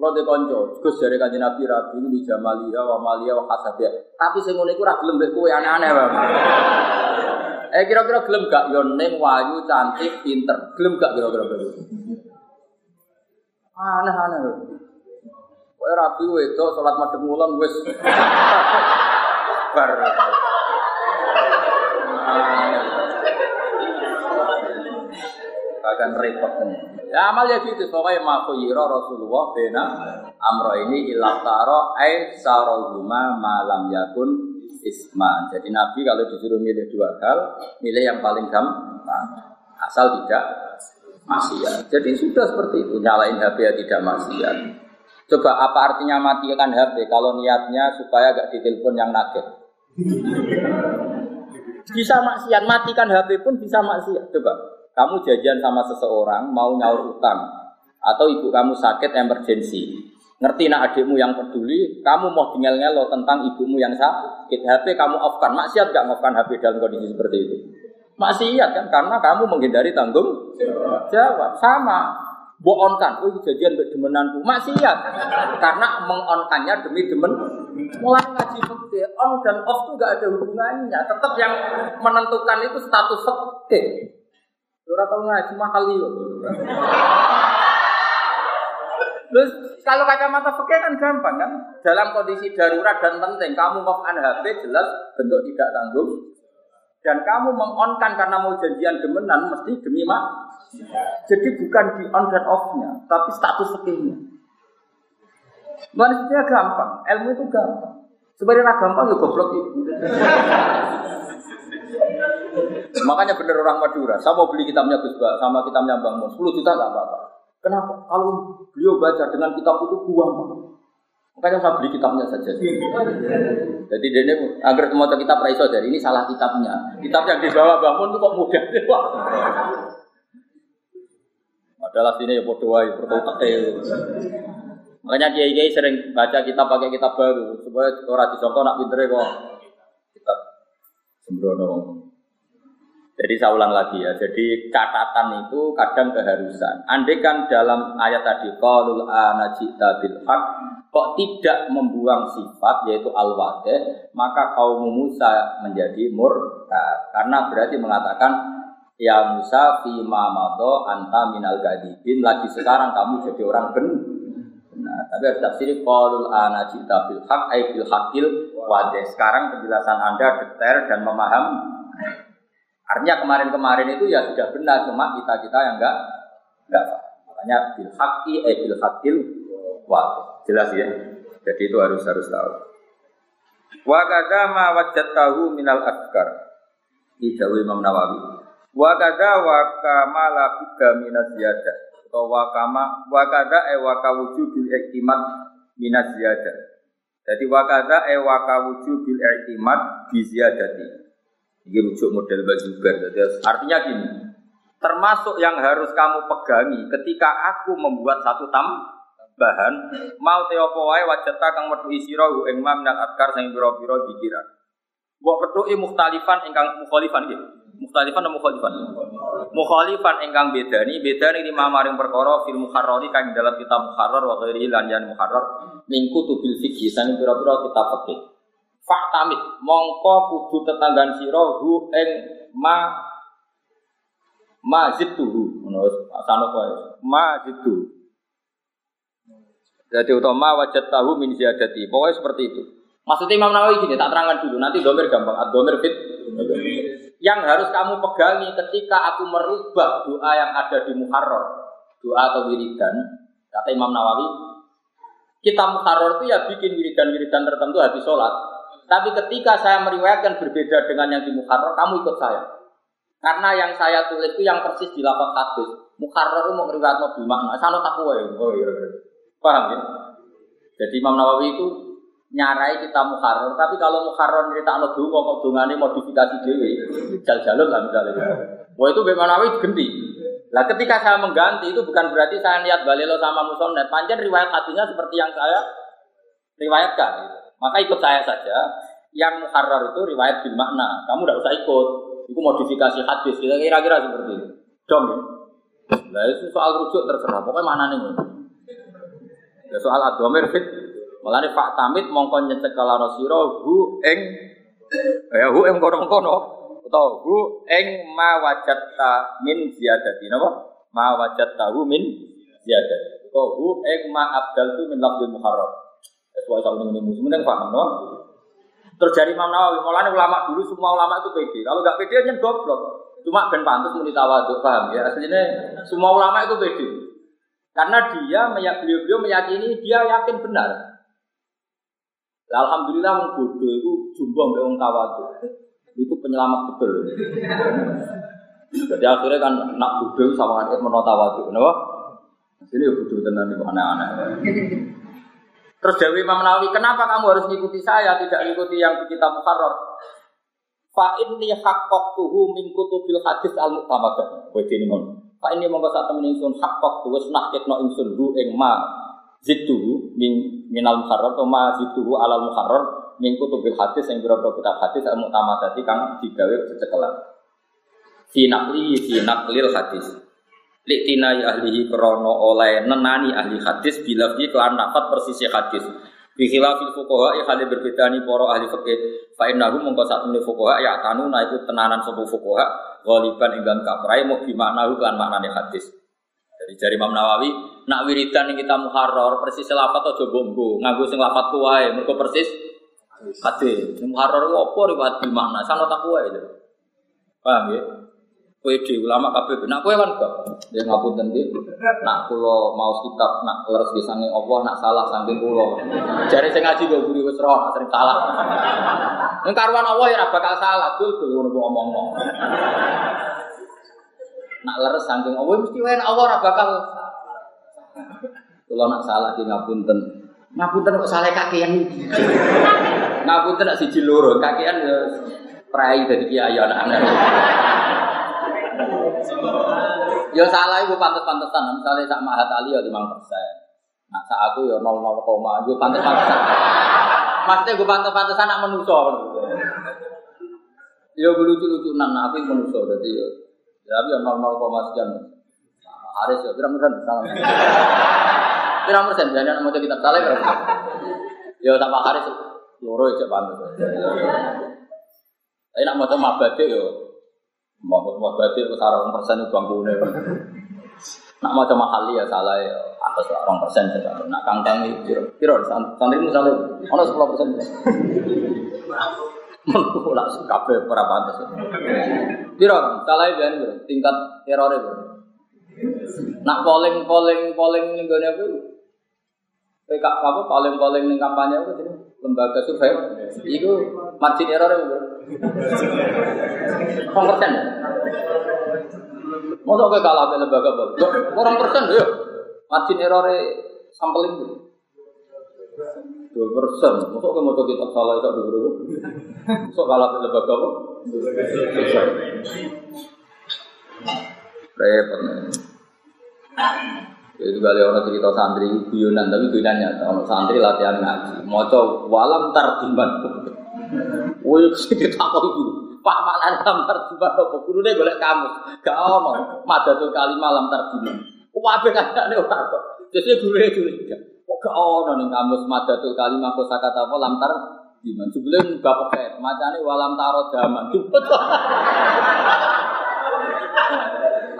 [SPEAKER 1] Kalau di konco, Gus dari kaji Nabi Rabi di Jamalia, wa Malia, wa Hasabia. Tapi saya ngono iku ora gelem mbek kowe aneh-aneh Bang. Eh kira-kira gelem gak yo ning wayu cantik pinter. Gelem gak kira-kira begitu? Aneh-aneh. Kowe Rabi wedok salat madhep ngulon wis bar. Bahkan repot. Ya amal ya gitu, pokoknya yiro Rasulullah bena amro ini ilah taro ay saroguma malam yakun isman. Jadi Nabi kalau disuruh milih dua hal, milih yang paling gampang, asal tidak maksiat. Jadi sudah seperti itu, nyalain HP ya tidak maksiat. Coba apa artinya matikan HP kalau niatnya supaya gak ditelepon yang nugget? Bisa maksiat, matikan HP pun bisa maksiat. Coba kamu jajan sama seseorang mau nyaur utang atau ibu kamu sakit emergensi ngerti nak adikmu yang peduli kamu mau tinggal ngelo tentang ibumu yang sakit. HP kamu offkan. Maksiat gak ngoffkan HP dalam kondisi seperti itu? Maksiat kan karena kamu menghindari tanggung jawab. Sama. Boonkan, oh jajan demenanku. Maksiat. Karena mengonkannya demi demen. Mulai ngaji fakir on dan off itu gak ada hubungannya. Tetap yang menentukan itu status fakir Ora tau ngaji mahal yo. Terus kalau kacamata fikih kan gampang kan? Dalam kondisi darurat dan penting, kamu mau on HP jelas bentuk tidak tanggung. Dan kamu mengonkan karena mau janjian demenan mesti demi mak. Jadi bukan di on dan off-nya, tapi status fikihnya. Manusia gampang, ilmu itu gampang. Sebenarnya gampang ya goblok itu. Makanya benar orang Madura, saya mau beli kitabnya Gus sama kitabnya Bang Mus, 10 juta nggak apa-apa. Kenapa? Kalau beliau baca dengan kitab itu buang. Makanya saya beli kitabnya saja. Jadi dia agar semua kitab Raiso dari ini salah kitabnya. Kitab yang dibawa Bang Mun itu kok mudah. Adalah sini ya bodoh aja, Makanya kiai kiai sering baca kitab pakai kitab baru supaya orang disangka nak pinter kok kitab sembrono. Jadi saya ulang lagi ya. Jadi catatan itu kadang keharusan. Andai kan dalam ayat tadi qalul anajita bil haq kok tidak membuang sifat yaitu al maka kaum Musa menjadi murtad. Karena berarti mengatakan ya Musa fi mamado anta minal gadibin lagi sekarang kamu jadi orang benar. Nah, tapi harus tafsir qalul anajita bil haq ay bil haqil wade. Sekarang penjelasan Anda detail dan memaham Artinya kemarin-kemarin itu ya sudah benar, cuma kita kita yang enggak enggak Makanya bil haqqi eh bil haqqil wa. Jelas ya. Jadi itu harus harus tahu. Wa kadza ma wajadtahu minal adkar. Ijawi Imam Nawawi. Wa kadza wa kama la budda minaz ziyadah. Atau wa kama wa kadza e wa kawujubil iktimat minaz ziyadah. Jadi wa kadza e wa kawujubil iktimat bi ziyadati. Ini rujuk model Bajuber. Jadi artinya gini, termasuk yang harus kamu pegangi ketika aku membuat satu tambahan mau te apa wae wajata kang metu sira ing mam minal adkar sing pira-pira dikiran. Mbok petuki mukhtalifan ingkang mukhalifan nggih. Mukhtalifan atau mukhalifan? Mukhalifan ingkang bedani, bedani lima maring perkara fil mukharrari kang dalam kitab mukharrar wa ghairi lan yan mukharrar min kutubil fikih sang pira-pira kitab fikih. Faktamit mongko kudu tetanggan sira hu ing ma mazidtuhu ngono asano wae mazidtu jadi utama wajat tahu min ziyadati. Pokoknya seperti itu. Maksudnya Imam Nawawi gini tak terangkan dulu. Nanti domir gampang. Domir fit. Yang harus kamu pegangi ketika aku merubah doa yang ada di Muharrar, doa atau wiridan, kata Imam Nawawi, kita Muharrar itu ya bikin wiridan-wiridan tertentu habis sholat. Tapi ketika saya meriwayatkan berbeda dengan yang di Muharrar, kamu ikut saya. Karena yang saya tulis itu yang persis di lapak hadis. Muharrar itu mau meriwayat mobil makna, sana takwa ya. Oh iya, iya. Paham ya? Jadi Imam Nawawi itu nyarai kita mukharrar, tapi kalau mukharrar cerita anak dulu kok dungane modifikasi dewi, jal-jalur lah misalnya. Wah itu bagaimana wih ganti. Lah ketika saya mengganti itu bukan berarti saya lihat balelo sama musonnet. Panjang riwayat hatinya seperti yang saya riwayatkan. Maka ikut saya saja. Yang mukharrar itu riwayat bil makna. Kamu tidak usah ikut. Itu modifikasi hadis. Kira-kira seperti itu. Ya. Nah itu soal rujuk terserah. Pokoknya mana nih? Ya soal adomir fit Mulane Pak Tamit mongko nyecek kalano sira hu ing ya hu ing kono-kono utawa hu ing ma wajatta min ziyadati napa? Ma wajatta hu min ziyadati. Utawa hu ing ma abdal tu min lafzul muharram. Sesuai sama ini musim yang paham no? Terus dari Imam Nawawi, mulanya ulama dulu semua ulama itu pede. Kalau nggak pede aja goblok. Cuma ben pantas muni tawaduk, paham ya? Aslinya semua ulama itu pede. Karena dia beliau-beliau meyakini dia yakin benar. Alhamdulillah wong bodoh itu jumbo mbek wong tawadhu. Itu penyelamat betul. Jadi akhirnya kan nak bodoh sama kan menolak tawadhu, kenapa? Ini ya bodoh tenan itu aneh-aneh. Terus Dewi Imam Nawawi, kenapa kamu harus mengikuti saya, tidak mengikuti yang di kitab Muharrar? Fa inni haqqaqtuhu min kutubil hadis al muktamadah. Kowe dene ngono. Fa ini monggo sak temen ingsun haqqaqtu wis nahketno ingsun hu ing ma zidtuhu min minal muharrar atau ma zidtuhu alal muharrar min kutubil hadis yang berapa kitab hadis al tadi kang digawe secekelan fi nakli fi naklil hadis Liktinai ahlihi krono oleh nenani ahli hadis bila fi kelan nafat persisi hadis Bihila fil fukoha ya kali berbeda nih poro ahli fikih. Fa innahu mongko sak temene fukoha ya tanu na iku tenanan sapa fukoha ghaliban ing kaprai mau bimaknahu lan maknane hadis. Jadi jari Imam Nawawi, nak wiridan yang kita muharrar persis lafat atau bombo, ngaku sing lafat kuai, mereka persis hadis. Apa riwayat bil makna, sana tak kuai itu. Paham ya? Kue di ulama kabeh, nak kue kan gak, dia ngapun tentu. Nak kulo mau kitab, nak leres bisange Allah, nak salah saking kulo. Jari saya ngaji gue guru wes roh, sering salah. Neng karuan Allah ya bakal salah, tuh tuh ngomong-ngomong. Nak leres saking Allah mesti wae Allah ora bakal kalau nak salah di ngapunten. Ngapunten kok salah kakean. ngapunten nak siji loro, kakean ya prai dari kiai anak-anak. Ya salah iku pantes-pantesan, misalnya sak mahat ali ya 5%. Nah, sak aku ya 00, gue pantes-pantesan. Maksudnya gue pantes-pantesan nak menuso. Ya lucu-lucunan, nah, aku menuso, jadi ya Ya, tapi yang normal koma sekian. Haris ya, kira persen salah. Kira persen, jangan mau kita salah kira persen. Ya sama Haris, loro aja bantu. Tapi nak mau coba batik yo, mau coba batik ke sarang persen itu bangku Nak coba kali ya salah ya, atas orang persen saja. Nak kangkang itu, kira santri misalnya, ono sepuluh persen. Menurut nak kafe para pantas. Piro salah ben tingkat teror itu. Nak polling polling polling ning gone apa? PK apa polling polling ning kampanye jadi lembaga survei. Iku margin error ya. Orang. Masa kayak kalah lembaga apa? Orang persen ya. Margin error sampling itu. Dua persen. Masa kayak mau kita salah itu ribu. Masa kalah lembaga apa? Repot nih. Itu kali orang cerita santri guyonan tapi guyonannya orang santri latihan ngaji. Moco walam tartiban. Woi kita takut itu. Pak malan lam tartiban apa gurune golek kamu. Gak ono madatul kalimah lam tartiban. Wabe kadane ora kok. Jadi gurune curiga. Kok gak ono ning kamus madatul kalimah kosakata apa lam tartiban. Sebelum bapak kayak macane walam taro zaman. Cepet.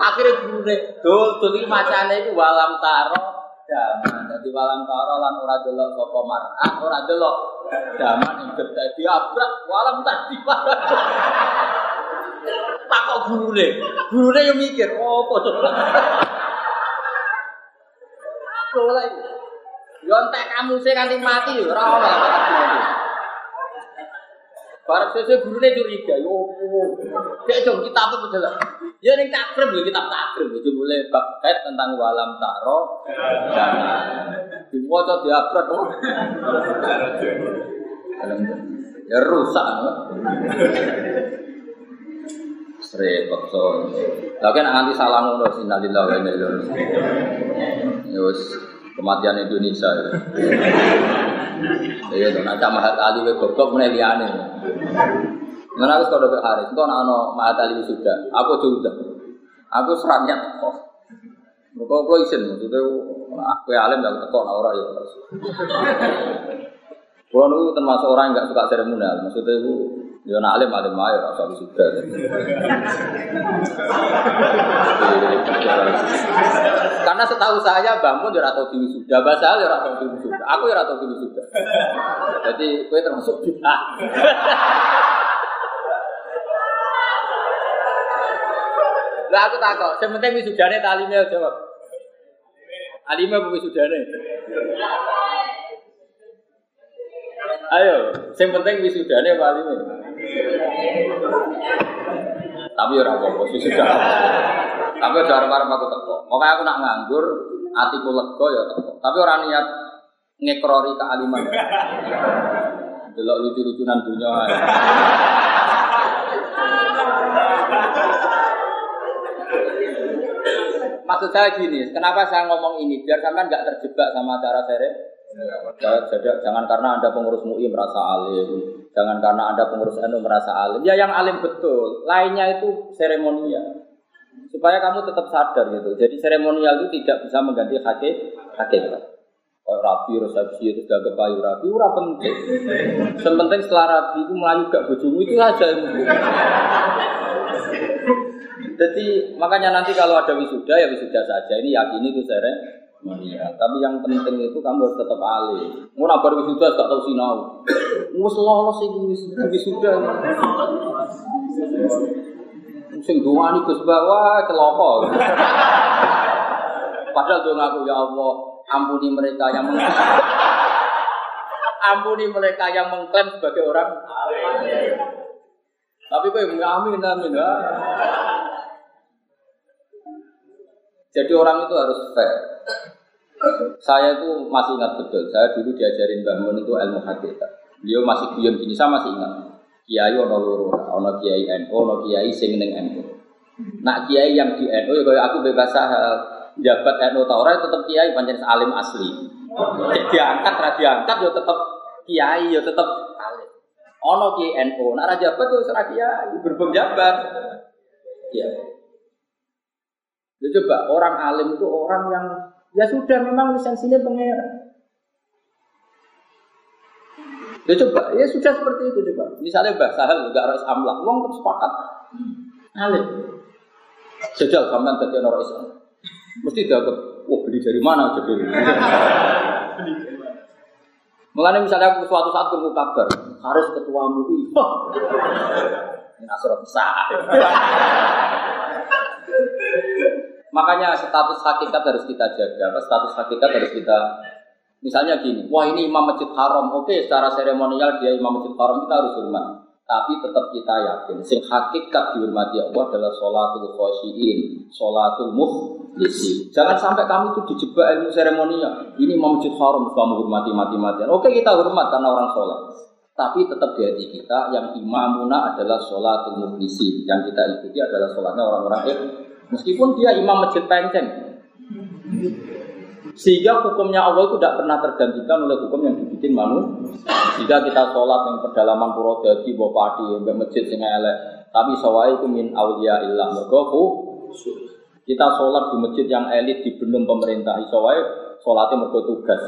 [SPEAKER 1] Akhirnya gurune dul dul iki macane iku walam taro zaman. Dadi walam taro lan ora delok sapa mar'ah, ora delok zaman yang kita diabrak walam tadi tak kok guru gurune guru yang mikir oh kok coba lagi yontek kamu sih kanti mati rawa Barang sesuai gurune curiga, yo. Cek dong kita apa betul. Ya ning takrib ya kitab takrib itu boleh bab tentang walam taro. Diwaca diabrak kok. Ya rusak. Repot so. Lah kan nganti salah ngono sinalillah wa inna ilaihi Ya wis kematian Indonesia. Iya, to nak mahat ali we goblok meneh liyane. Mana aku kalau Haris, itu anak anak mahat ali sudah. Aku sudah. Aku serangnya kok. Mereka kok isin, maksudnya aku alim gak teko ora ya. Kulo niku termasuk orang yang gak suka seremonial, maksudnya itu Ya nak alim alim ayo rasa sudah. Karena setahu saya bangun ya atau tinggi sudah, bahasa ya atau tinggi sudah. Aku ya atau tinggi sudah. Jadi kue termasuk kita. Lah aku takut, sementing wisudane talimnya jawab. Alimnya apa wisudane? Ayo, yang penting wisudane apa alimnya? Tapi ora apa-apa sudah. Tapi ora arep aku teko. Makanya aku nak nganggur, atiku lega ya teko. Tapi ora niat ngekrori kealiman. Delok lucu-lucunan dunia. Maksud saya gini, kenapa saya ngomong ini? Biar sampean nggak terjebak sama cara sere. Jangan karena anda pengurus MUI merasa alim, jangan karena anda pengurus NU merasa alim. Ya yang alim betul, lainnya itu seremonial. Supaya kamu tetap sadar gitu. Jadi seremonial itu tidak bisa mengganti hakikat. hakikat. Oh, rapi, resepsi itu gak kepayu rapi, ura penting. Yang setelah rapi itu melayu gak bojomu itu saja yang Jadi makanya nanti kalau ada wisuda ya wisuda saja. Ini yakini itu seremonial. Tapi yang penting itu kamu harus tetap alim. Mau nabar wisuda gak tahu sinau. Mus lolos ini wisuda. Sing dongani Gus Bawa celoko. Padahal dong aku ya Allah, ampuni mereka yang meng ampuni mereka yang mengklaim sebagai orang Tapi kok yang amin amin. Jadi orang itu harus fair. Saya itu masih ingat betul. Saya dulu diajarin bangun itu ilmu hakikat. Beliau masih guyon gini, saya masih ingat. Kiai ono loro, ono kiai NU, ono kiai sing ning NU. Nak kiai yang di NU ya aku bebas jabat NU ta ora tetep kiai pancen alim asli. Diangkat ra diangkat yo tetep kiai yo tetep alim. Ono kiai NU, nak ra jabat yo ora kiai, berbom jabat. Ya. Ya coba orang alim itu orang yang ya sudah memang lisensinya pengeran. Ya coba, ya sudah seperti itu coba. Misalnya Mbak Sahal juga harus amlak, uang tetap sepakat. Alim. Sejak sampean dadi orang Islam. Mesti dianggap, wah beli dari mana jadi. Mengenai misalnya aku suatu saat ketemu kabar, harus ketua MUI. Asal besar. Makanya status hakikat harus kita jaga. Status hakikat harus kita Misalnya gini, wah ini imam masjid haram, oke secara seremonial dia imam masjid haram kita harus hormat. Tapi tetap kita yakin, sing hakikat dihormati Allah adalah sholatul khosyiin, sholatul muhlisi. Jangan sampai kamu itu dijebak ilmu seremonial. Ini imam masjid haram, kamu hormati mati-matian. Oke kita hormat karena orang sholat. Tapi tetap di hati kita yang imamuna adalah sholatul muhlisi. Yang kita ikuti adalah sholatnya orang-orang Meskipun dia imam masjid penceng. Sehingga hukumnya Allah itu tidak pernah tergantikan oleh hukum yang dibikin manusia. Jika kita sholat yang pedalaman pura dadi padi yang masjid sing elek, tapi sawai itu min aulia illah mergo kita sholat di masjid yang elit di belum pemerintah sawai sholatnya mergo tugas.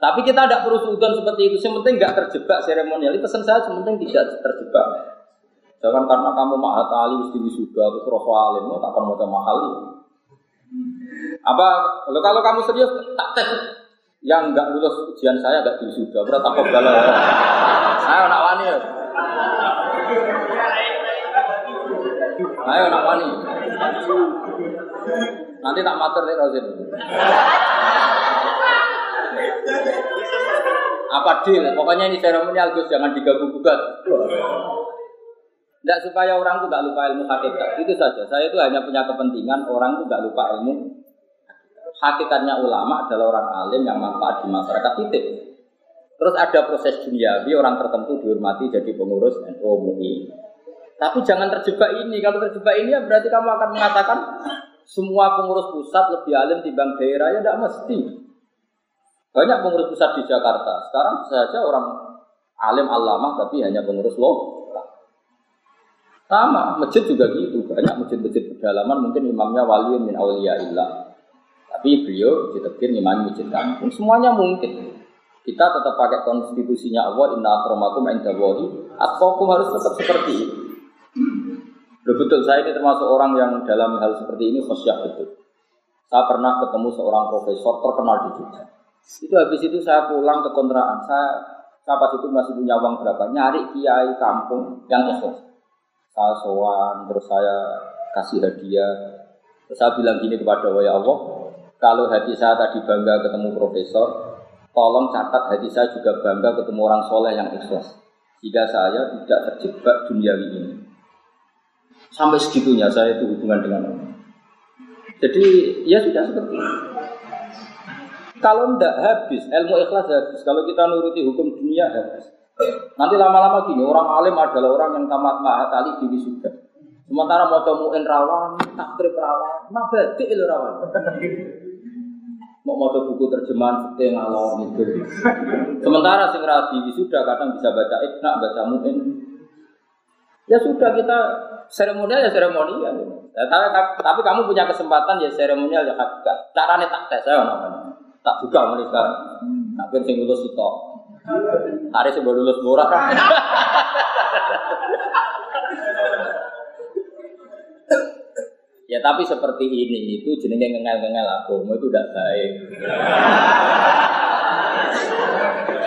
[SPEAKER 1] Tapi kita tidak perlu seperti itu. Yang penting nggak terjebak seremonial. Pesan saya, yang penting tidak terjebak. Jangan karena kamu mahat ali wis wisuda terus rasa alim, tak akan mau mahal ya. Apa kalau kalau kamu serius tak tes yang nggak lulus ujian saya nggak wisuda, berarti tak galau. Ya. Saya anak wani ya. Ayo anak wani. Nanti tak mater nih Rozin. Apa deal? Pokoknya ini seremonial Gus jangan diganggu gugat. Tidak supaya orang itu nggak lupa ilmu hakikat. Itu saja. Saya itu hanya punya kepentingan orang itu nggak lupa ilmu. Hakikatnya ulama adalah orang alim yang manfaat di masyarakat titik. Terus ada proses duniawi orang tertentu dihormati jadi pengurus NU MUI. Tapi jangan terjebak ini. Kalau terjebak ini ya berarti kamu akan mengatakan semua pengurus pusat lebih alim dibanding daerah ya tidak mesti. Banyak pengurus pusat di Jakarta. Sekarang saja orang alim alamah tapi hanya pengurus loh sama, masjid juga gitu. Banyak masjid-masjid pedalaman mungkin imamnya wali min illah. Tapi beliau ditekir imam masjid kampung. Semuanya mungkin. Kita tetap pakai konstitusinya Allah inna akramakum indallahi atqakum harus tetap seperti itu. Betul, saya ini termasuk orang yang dalam hal seperti ini khusyah betul. Saya pernah ketemu seorang profesor terkenal di Jogja. Itu habis itu saya pulang ke kontrakan. Saya, saya pas itu masih punya uang berapa? Nyari kiai kampung yang ikhlas saya sowan, terus saya kasih hadiah. Terus saya bilang gini kepada ya Allah, kalau hati saya tadi bangga ketemu profesor, tolong catat hati saya juga bangga ketemu orang soleh yang ikhlas. Jika saya tidak terjebak duniawi ini. Sampai segitunya saya itu hubungan dengan Allah. Jadi ya sudah seperti itu. Kalau tidak habis, ilmu ikhlas habis. Kalau kita nuruti hukum dunia habis. Nanti lama-lama gini, orang alim adalah orang yang tamat mahat ali di wisuda. Sementara mau temuin rawan, takrib rawan, mabadi itu rawan. Mau mau buku terjemahan fikih ngalor itu. Sementara sing di wisuda kadang bisa baca ikna, baca muin. Ya sudah kita seremonial ya seremonial. Ya, tapi, tapi kamu punya kesempatan ya seremonial ya hakikat. Caranya tak tes saya namanya. Tak buka mulai sekarang. Tak sing lulus itu. Hari sebelum lulus murah. ya tapi seperti ini itu jenenge ngengel-ngengel agama itu tidak baik.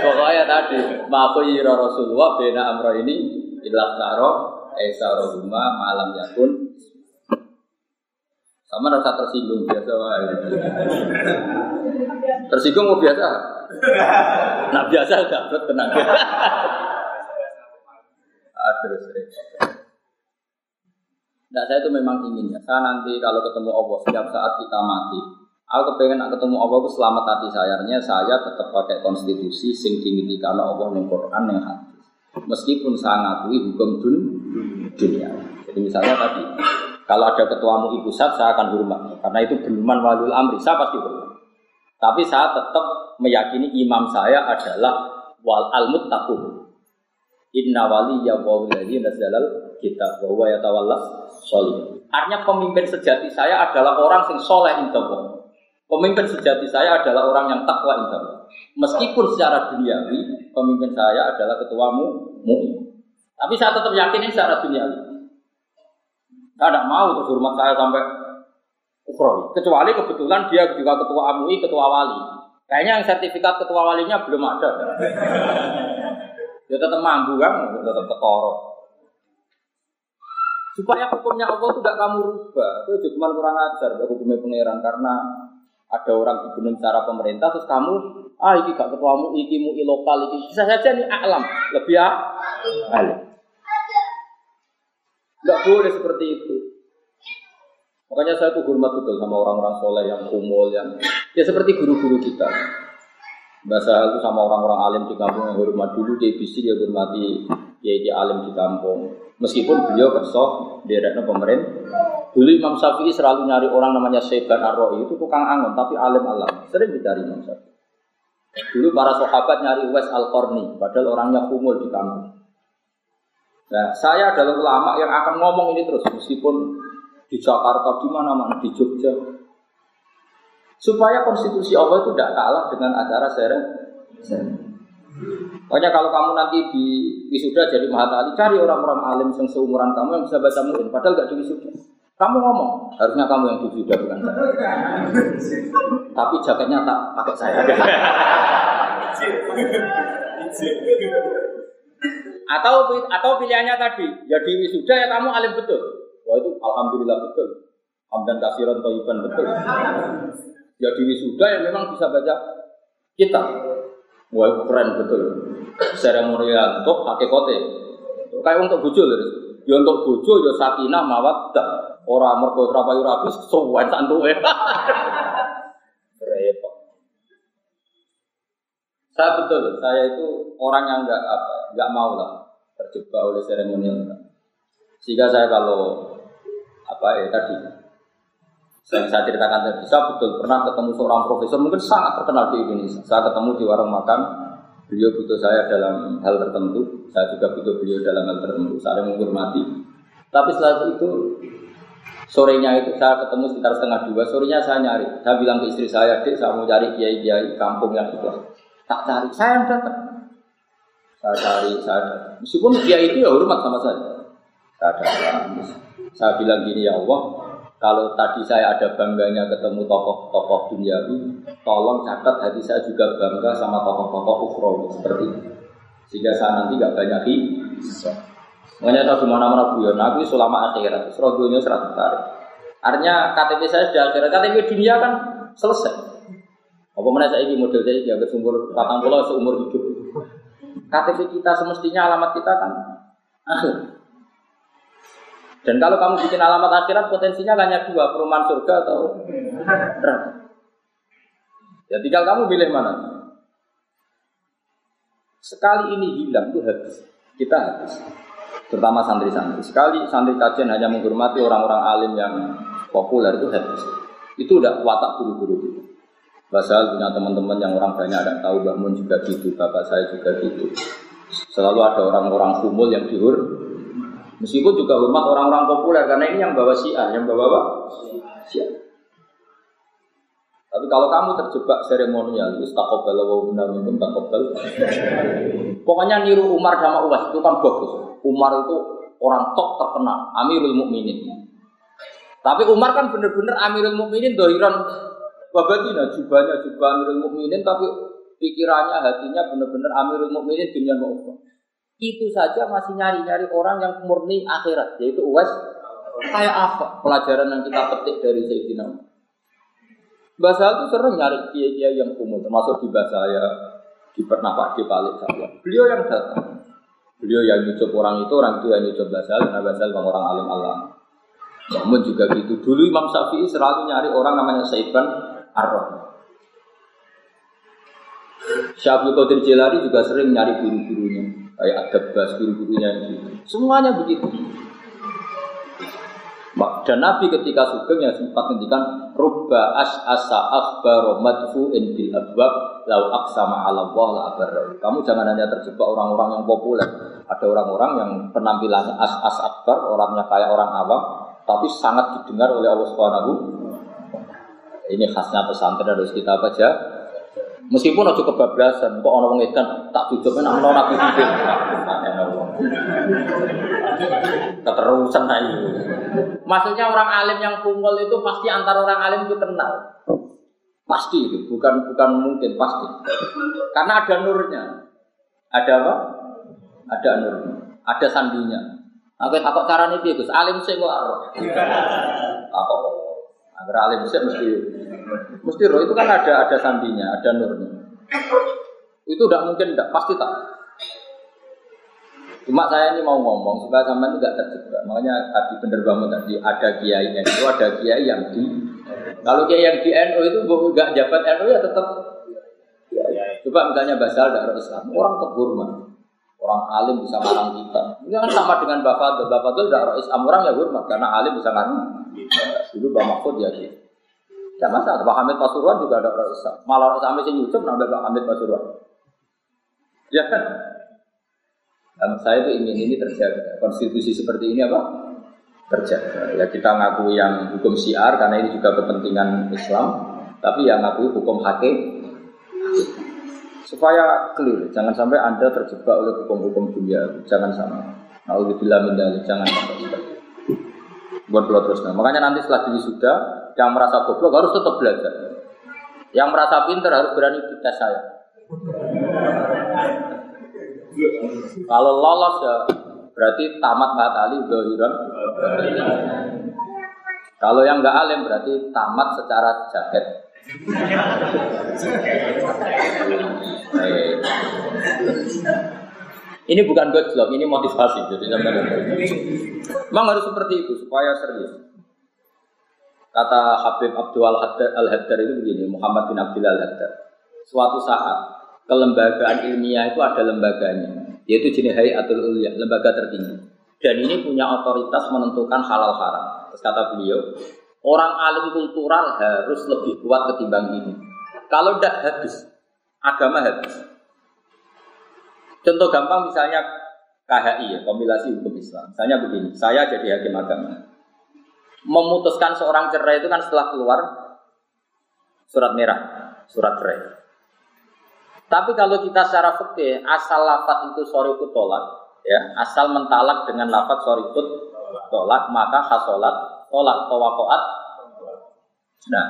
[SPEAKER 1] Pokoknya tadi ya Rasulullah bena amro ini ilah taro esa rohuma malam yakun sama rasa tersinggung biasa Tersinggung mau biasa? Nah biasa berat tenang. ah, terus. Nah saya itu memang ingin ya. Saya nanti kalau ketemu Allah setiap saat kita mati, aku kepengen nak ketemu Allah itu selamat hati saya. Artinya saya tetap pakai konstitusi sing dimiliki karena Allah yang Quran yang hadis. Meskipun saya ngakui hukum dun, dunia. Jadi misalnya tadi, kalau ada ketuamu ibu pusat saya akan hormat karena itu benuman walul amri, saya pasti hormat. Tapi saya tetap meyakini imam saya adalah wal al muttaqun. Inna wali ya ladzi nazalal kitab wa huwa yatawallas sholih. Artinya pemimpin sejati saya adalah orang sing soleh indah Pemimpin sejati saya adalah orang yang takwa indah Meskipun secara duniawi pemimpin saya adalah ketuamu mu'min. Tapi saya tetap yakin secara duniawi. Saya tidak mau terhormat saya sampai Ukrawi. Kecuali kebetulan dia juga ketua AMUI, ketua wali. Kayaknya yang sertifikat ketua walinya belum ada. Dia tetap mampu kan, tetap ketoro. Supaya hukumnya Allah itu tidak kamu rubah. Itu cuma kurang ajar hukumnya pangeran karena ada orang dibunuh secara pemerintah terus kamu ah ini gak ketuamu iki mu lokal iki bisa saja nih alam lebih ah alim nggak boleh seperti itu makanya saya tuh hormat betul sama orang-orang soleh yang kumul yang ya seperti guru-guru kita bahasa itu sama orang-orang alim di kampung yang hormat dulu dia bisa dia hormati ya dia alim di kampung meskipun beliau kesok di pemerintah Dulu Imam Syafi'i selalu nyari orang namanya Syaiban ar itu tukang angon tapi alim alam. Sering dicari Imam Syafi'i. Dulu para sahabat nyari Uwais Al-Qarni, padahal orangnya kumul di kampung. Nah, saya adalah ulama yang akan ngomong ini terus meskipun di Jakarta di mana-mana di Jogja supaya konstitusi Allah itu tidak kalah dengan acara seren. Pokoknya kalau kamu nanti di wisuda jadi Mahatali, cari orang-orang alim yang seumuran kamu yang bisa baca muin, padahal gak di wisuda. Kamu ngomong, harusnya kamu yang sudah bukan saya. Tapi jaketnya tak pakai saya. atau atau pilihannya tadi, ya di wisuda ya kamu alim betul. Wah itu alhamdulillah betul. Hamdan kasiran toiban betul. Ya di wisuda ya memang bisa baca kita. Wah keren betul. Seremonial untuk hakikote. Kayak untuk bujul, ya untuk bujul ya sakinah mawaddah. Orang mergo ora payu rapi suwen santuke. Repot. Saya betul, saya itu orang yang nggak apa, nggak mau lah terjebak oleh seremonial. Sehingga saya kalau apa ya tadi saya, saya ceritakan tadi, saya betul pernah ketemu seorang profesor mungkin sangat terkenal di Indonesia. Saya ketemu di warung makan, beliau butuh saya dalam hal tertentu, saya juga butuh beliau dalam hal tertentu, saling menghormati. Tapi setelah itu Sorenya itu saya ketemu sekitar setengah dua, sorenya saya nyari. Saya bilang ke istri saya, dek saya mau cari kiai-kiai kampung yang itu. Tak cari, saya yang datang. Saya cari, saya datang. Meskipun kiai itu ya hormat sama saya. Saya datang. Saya bilang gini ya Allah, kalau tadi saya ada bangganya ketemu tokoh-tokoh duniawi, tolong catat hati saya juga bangga sama tokoh-tokoh ukhrawi seperti itu. Sehingga saya nanti gak banyak hisab. Makanya saya di mana-mana guyon, aku selama akhirat, serogonya serat tarik. Artinya KTP saya sudah akhirat, KTP dunia kan selesai. Apa mana saya ini model saya ini sumur patang pulau seumur hidup. KTP kita semestinya alamat kita kan akhir. Dan kalau kamu bikin alamat akhirat potensinya hanya dua, perumahan surga atau neraka. Ya tinggal kamu pilih mana. Sekali ini hilang itu habis. Kita habis terutama santri-santri. Sekali santri kajian hanya menghormati orang-orang alim yang populer itu habis. Itu udah watak guru-guru itu. Basal punya teman-teman yang orang banyak ada tahu, Mbak Mun juga gitu, bapak saya juga gitu. Selalu ada orang-orang kumul yang dihur. Meskipun juga hormat orang-orang populer karena ini yang bawa syiar, yang bawa apa? Syiar. Tapi kalau kamu terjebak seremonial, itu takobal wa minkum takobal. Pokoknya niru Umar sama Uwais itu kan bagus. Umar itu orang top terkenal, Amirul Mukminin. Tapi Umar kan benar-benar Amirul Mukminin dohiran wabatina jubahnya jubah Amirul Mukminin tapi pikirannya hatinya benar-benar Amirul Mukminin dunia maupun itu saja masih nyari-nyari orang yang murni akhirat yaitu Uwais kayak apa pelajaran yang kita petik dari Sayyidina Umar Bahasa itu sering nyari kiai-kiai yang umum termasuk di bahasa saya di pernah Pak Balik saya. Beliau yang datang Beliau yang nyucup orang itu, orang itu yang nyucup Basal, karena Basal bang orang alim Allah. Namun juga gitu. Dulu Imam Syafi'i selalu nyari orang namanya Saiban Ar-Rahman. Syafi'i Qadir Jilani juga sering nyari guru-gurunya. Kayak Adabas, guru-gurunya gitu. Semuanya begitu. Dan Nabi ketika sugeng yang sempat ngendikan rubba as asa akhbar madfu'in bil abwab lau aksama ala Allah la Kamu jangan hanya terjebak orang-orang yang populer. Ada orang-orang yang penampilannya as as akbar, orangnya kayak orang awam, tapi sangat didengar oleh Allah Subhanahu. Ini khasnya pesantren harus kita baca. Meskipun ojo kebablasan, kok orang ngedan tak tujuan nang nabi hidup. Keterusan aja. Maksudnya orang alim yang kumpul itu pasti antara orang alim itu kenal. Pasti itu, bukan bukan mungkin pasti. Karena ada nurnya. Ada apa? Ada nurnya. Ada sandinya. Aku takut carane piye Gus? Alim sih kok. Takut. Agar alim sih mesti mesti roh itu kan ada ada sandinya, ada nurnya. Itu udah mungkin tidak pasti tak. Cuma saya ini mau ngomong supaya sampai itu tidak terjebak. Makanya tadi bener banget tadi ada kiai itu ada kiai yang di kalau kiai yang di NU itu nggak jabat NU ya tetap. Coba misalnya basal dari Islam, orang terhormat. Orang alim bisa ngarang kita. Ini kan sama dengan Bapak Fadl. Bapak Fadl tidak Islam orang ya hormat karena alim bisa ngarang. Dulu Bapak Mahfud ya gitu. Tidak masalah. Pak Hamid Pasuruan juga ada orang Islam. Malah orang Islam yang YouTube nambah Pak Hamid Pasuruan. Ya kan? Dan saya itu ingin ini terjaga. Konstitusi seperti ini apa? Terjaga. Ya kita ngaku yang hukum syiar karena ini juga kepentingan Islam. Tapi yang ngaku hukum hakim supaya clear jangan sampai anda terjebak oleh hukum-hukum dunia jangan sama Alhamdulillah mindali jangan sampai seperti buat terus nah. makanya nanti setelah diri sudah yang merasa goblok harus tetap belajar. Yang merasa pinter harus berani dites saya. Kalau lolos ya berarti tamat batali dohiran kalau yang nggak alim berarti tamat secara jaket ini bukan gojlok, ini motivasi. Jadi memang harus seperti itu supaya serius. Kata Habib Abdul Al-Haddar itu begini, Muhammad bin Abdul Al-Haddar. Suatu saat kelembagaan ilmiah itu ada lembaganya, yaitu jenis Hayatul Ulya, lembaga tertinggi. Dan ini punya otoritas menentukan halal haram. Terus kata beliau, Orang alim kultural harus lebih kuat ketimbang ini. Kalau tidak habis, agama habis. Contoh gampang misalnya KHI ya, kompilasi hukum Islam. Misalnya begini, saya jadi hakim agama. Memutuskan seorang cerai itu kan setelah keluar surat merah, surat cerai. Tapi kalau kita secara fikih asal lafat itu sorikut tolak, ya asal mentalak dengan lafat sorikut tolak maka hasolat tolak tawakoat. Nah,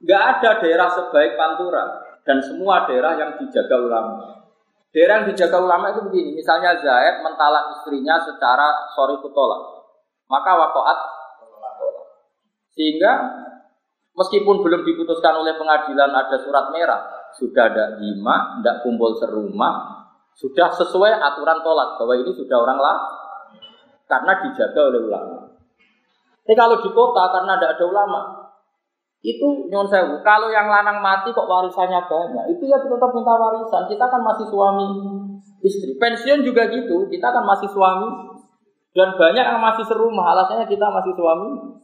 [SPEAKER 1] nggak ada daerah sebaik Pantura dan semua daerah yang dijaga ulama. Daerah yang dijaga ulama itu begini, misalnya Zaid mentalak istrinya secara sorry tolak, maka wakoat sehingga meskipun belum diputuskan oleh pengadilan ada surat merah, sudah ada lima, tidak kumpul serumah, sudah sesuai aturan tolak bahwa ini sudah orang lah karena dijaga oleh ulama. Tapi kalau di kota karena tidak ada ulama, itu nyon sewu. Kalau yang lanang mati kok warisannya banyak, itu ya tetap minta warisan. Kita kan masih suami istri. Pensiun juga gitu, kita kan masih suami. Dan banyak yang masih serumah, alasannya kita masih suami.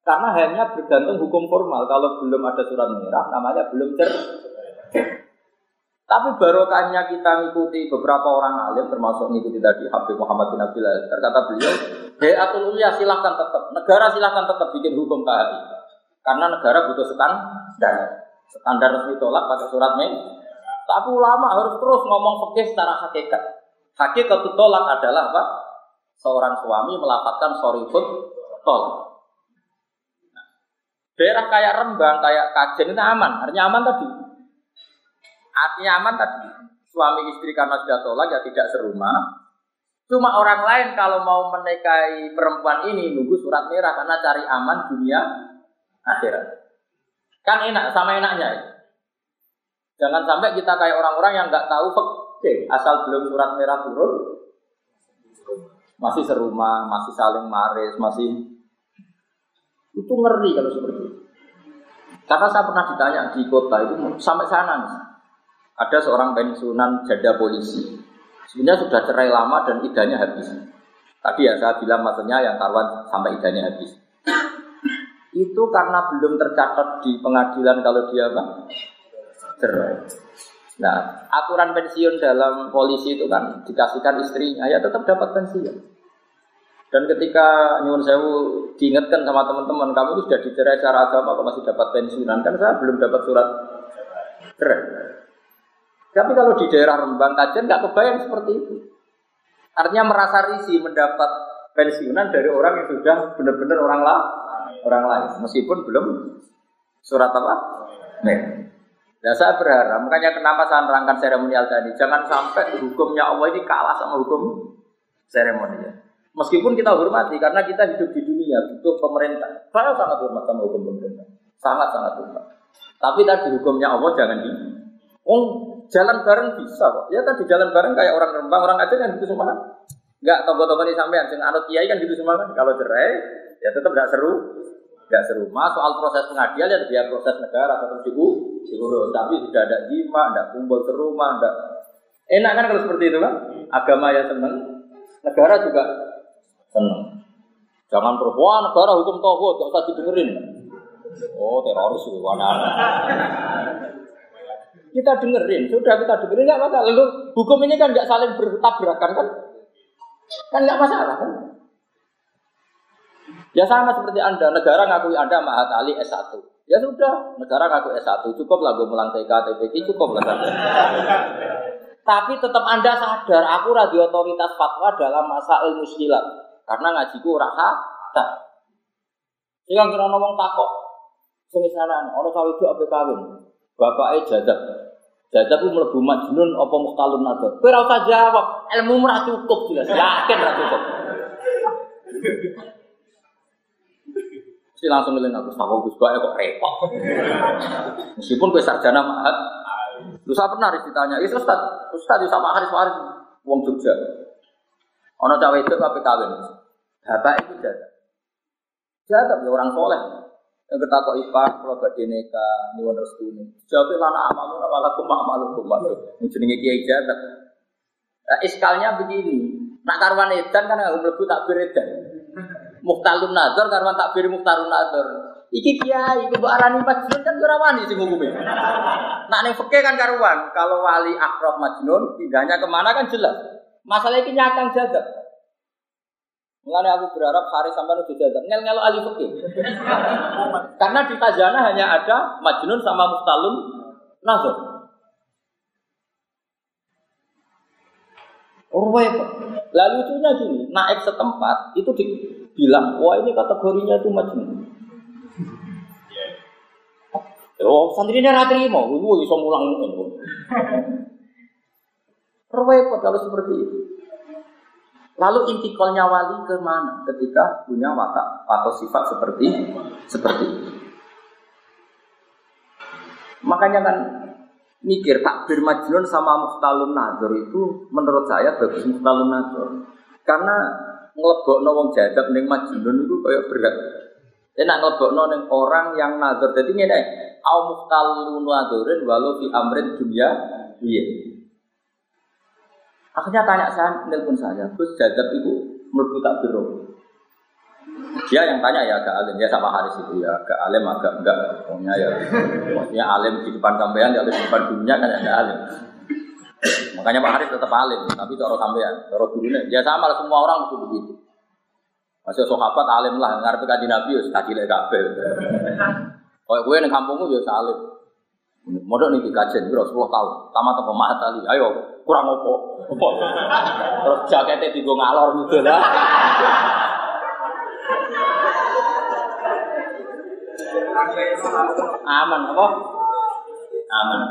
[SPEAKER 1] Karena hanya bergantung hukum formal. Kalau belum ada surat merah, namanya belum cer. Tapi barokahnya kita mengikuti beberapa orang alim, termasuk mengikuti tadi Habib Muhammad bin Abdullah. Terkata beliau, Hayatul Ulia silahkan tetap, negara silahkan tetap bikin hukum KHI. Karena negara butuh standar. Standar resmi tolak pakai surat men. Tapi ulama harus terus ngomong fikih secara hakikat. Hakikat tolak adalah apa? Seorang suami melaporkan sorry food tolak. Nah, daerah kayak Rembang, kayak Kajen itu aman, artinya aman tadi. Artinya aman tadi. Suami istri karena sudah tolak ya tidak serumah. Cuma orang lain kalau mau menikahi perempuan ini nunggu surat merah karena cari aman dunia akhirat. Kan enak sama enaknya ya. Jangan sampai kita kayak orang-orang yang nggak tahu fakir asal belum surat merah turun masih serumah, masih saling maris, masih itu ngeri kalau seperti itu. Karena saya pernah ditanya di kota itu sampai sana nih. Ada seorang pensiunan janda polisi. Sebenarnya sudah cerai lama dan idahnya habis. Tadi ya saya bilang maksudnya yang karuan sampai idahnya habis. Itu karena belum tercatat di pengadilan kalau dia apa? Cerai. Nah, aturan pensiun dalam polisi itu kan dikasihkan istrinya, ya tetap dapat pensiun. Dan ketika nyuwun sewu diingatkan sama teman-teman, kamu itu sudah dicerai secara agama, kok masih dapat pensiunan? Kan saya belum dapat surat cerai. Tapi kalau di daerah Rembang Kajen nggak kebayang seperti itu. Artinya merasa risih mendapat pensiunan dari orang yang sudah benar-benar orang lah, orang lain, meskipun belum surat apa? Nih. Nah, saya berharap, makanya kenapa saya nerangkan seremonial tadi, jangan sampai hukumnya Allah ini kalah sama hukum seremonial. Meskipun kita hormati karena kita hidup di dunia butuh pemerintah. Saya sangat hormat sama hukum pemerintah. Sangat sangat hormat. Tapi tadi hukumnya Allah jangan di. Oh, jalan bareng bisa kok. Ya tadi jalan bareng kayak orang Rembang, orang Aceh kan gitu semua. Enggak tokoh-tokoh ini sampean sing anut kiai kan gitu semua kan. Kalau cerai ya tetap tidak seru. Tidak seru. Mas soal proses pengadilan ya biar proses negara tetap diurus. Tapi tidak ada jima, tidak kumpul serumah, tidak Enak kan kalau seperti itu kan? Agama ya seneng, negara juga seneng. Jangan perempuan negara hukum tauhid, gak usah didengerin. Oh teroris itu? Kita dengerin, sudah kita dengerin nggak masalah. Lalu hukum ini kan nggak saling bertabrakan kan? Kan nggak masalah kan? Ya sama seperti Anda, negara ngakui Anda Mahat Ali S1. Ya sudah, negara ngaku S1, cukup lah gue melang TK, cukup lah. Tapi tetap Anda sadar, aku radio otoritas fatwa dalam masa ilmu silat. Karena ngajiku ora kata. Sing kira ngomong takok. Semisalan orang sawi itu apa kawin. Bapaknya jadab. Jadab itu mlebu majnun apa muhtalun nador. Kowe ora usah jawab, ilmu ora cukup jelas. Yakin ora cukup. Si langsung ngeling aku, tahu Gus Bae kok repot. Meskipun gue sarjana mahat, Lu saya pernah ditanya, itu Ustaz, Ustaz sama Haris Haris, uang Jogja. Ono cawe itu tapi kawin. Bapak itu jaga. Jaga ya orang soleh. Yang kita kok ipar, kalau badhe neka, nyuwun restu ini. Jawabnya lana amalu, awalakum amalu kumalu. Menjenengi kiai jaga. Nah, iskalnya begini, nak karwan edan kan nggak melebu takbir edan. Muhtalun nazar karwan takbir muhtarun nazar. Iki kiai, ibu arani majnun kan ora wani sing hukume. Nak ning fikih kan karuan, kalau wali akrab majnun pindahnya ke mana kan jelas. Masalah ini nyakang jaga. Mulane aku berharap hari sampai nu jaga. Ngel ngelo ahli. Karena di Tajana hanya ada majnun sama mustalun nazar. Oh, Lalu itunya gini, naik setempat itu dibilang, wah ini kategorinya itu majnun. Oh, santri ini ratri mau, ibu bisa mulang mungkin. Repot kalau seperti itu. Lalu intikolnya wali ke mana ketika punya watak atau sifat seperti seperti itu. Makanya kan mikir takbir majnun sama muhtalun nazar itu menurut saya bagus muhtalun nazar. Karena ngelebok wong jadab ning majnun itu kayak berat. Enak ngelebok ning orang yang nazar. Jadi ngene, au muhtalun nazarin walau fi amrin dunia iya. Akhirnya tanya saya, nelpon saya, terus jadab itu menurut tak biru. Dia yang tanya ya agak alim, ya sama Haris itu ya agak alim agak enggak, pokoknya ya maksudnya alim di depan sampean, ya alim di depan dunia kan ada alim. Makanya Pak Haris tetap alim, tapi cara sampean, cara gurunya, ya sama lah semua orang mesti begitu. Masih sahabat alim lah, ngarepe kaji Nabi ya kaji lek kabeh. Kayak gue ning kampungku ya salim. Modok nih dikajen bro 10 tahun. Tamat apa tali. Ayo kurang opo. Terus jaketnya digo ngalor gitu lah. Aman apa? Aman.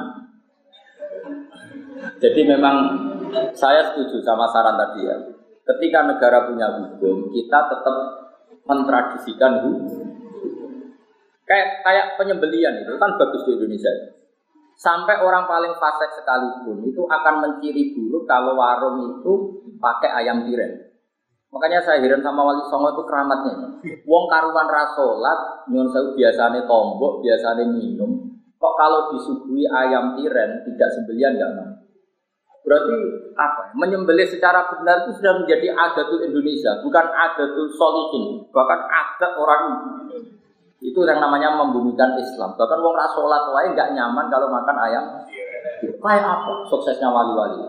[SPEAKER 1] Jadi memang saya setuju sama saran tadi ya. Ketika negara punya hukum, kita tetap mentradisikan hukum. Kayak kayak penyembelian itu kan bagus di Indonesia. Sampai orang paling fasik sekalipun itu akan menciri buruk kalau warung itu pakai ayam tiren. Makanya saya heran sama Wali Songo itu keramatnya. Wong karuan rasolat, nyon saya biasanya tombok, biasanya minum. Kok kalau disuguhi ayam tiren tidak sembelian nggak mau? Berarti apa? Menyembelih secara benar itu sudah menjadi adatul Indonesia, bukan adatul solihin, bahkan adat orang itu yang namanya membumikan Islam. Bahkan wong rasolat lain nggak nyaman kalau makan ayam. Kayak apa suksesnya wali-wali?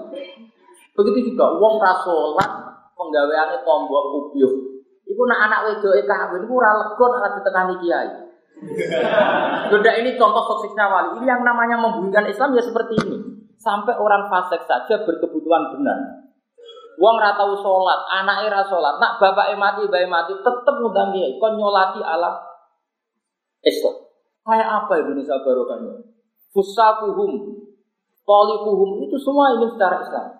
[SPEAKER 1] Begitu juga wong rasolat penggaweannya tombok ubyuh. Iku nak anak wedoke kawin iku ora lega nek ditekani kiai. Sudah ini contoh suksesnya wali. Ini yang namanya membumikan Islam ya seperti ini. Sampai orang fasik saja berkebutuhan benar. Wong ora tau salat, anake ra salat. Nak bapake mati, bae mati, tetep ngundang kiai. Kon nyolati ala Islam. Kayak apa Indonesia barokahnya? Fusakuhum, tolikuhum itu semua ingin secara Islam.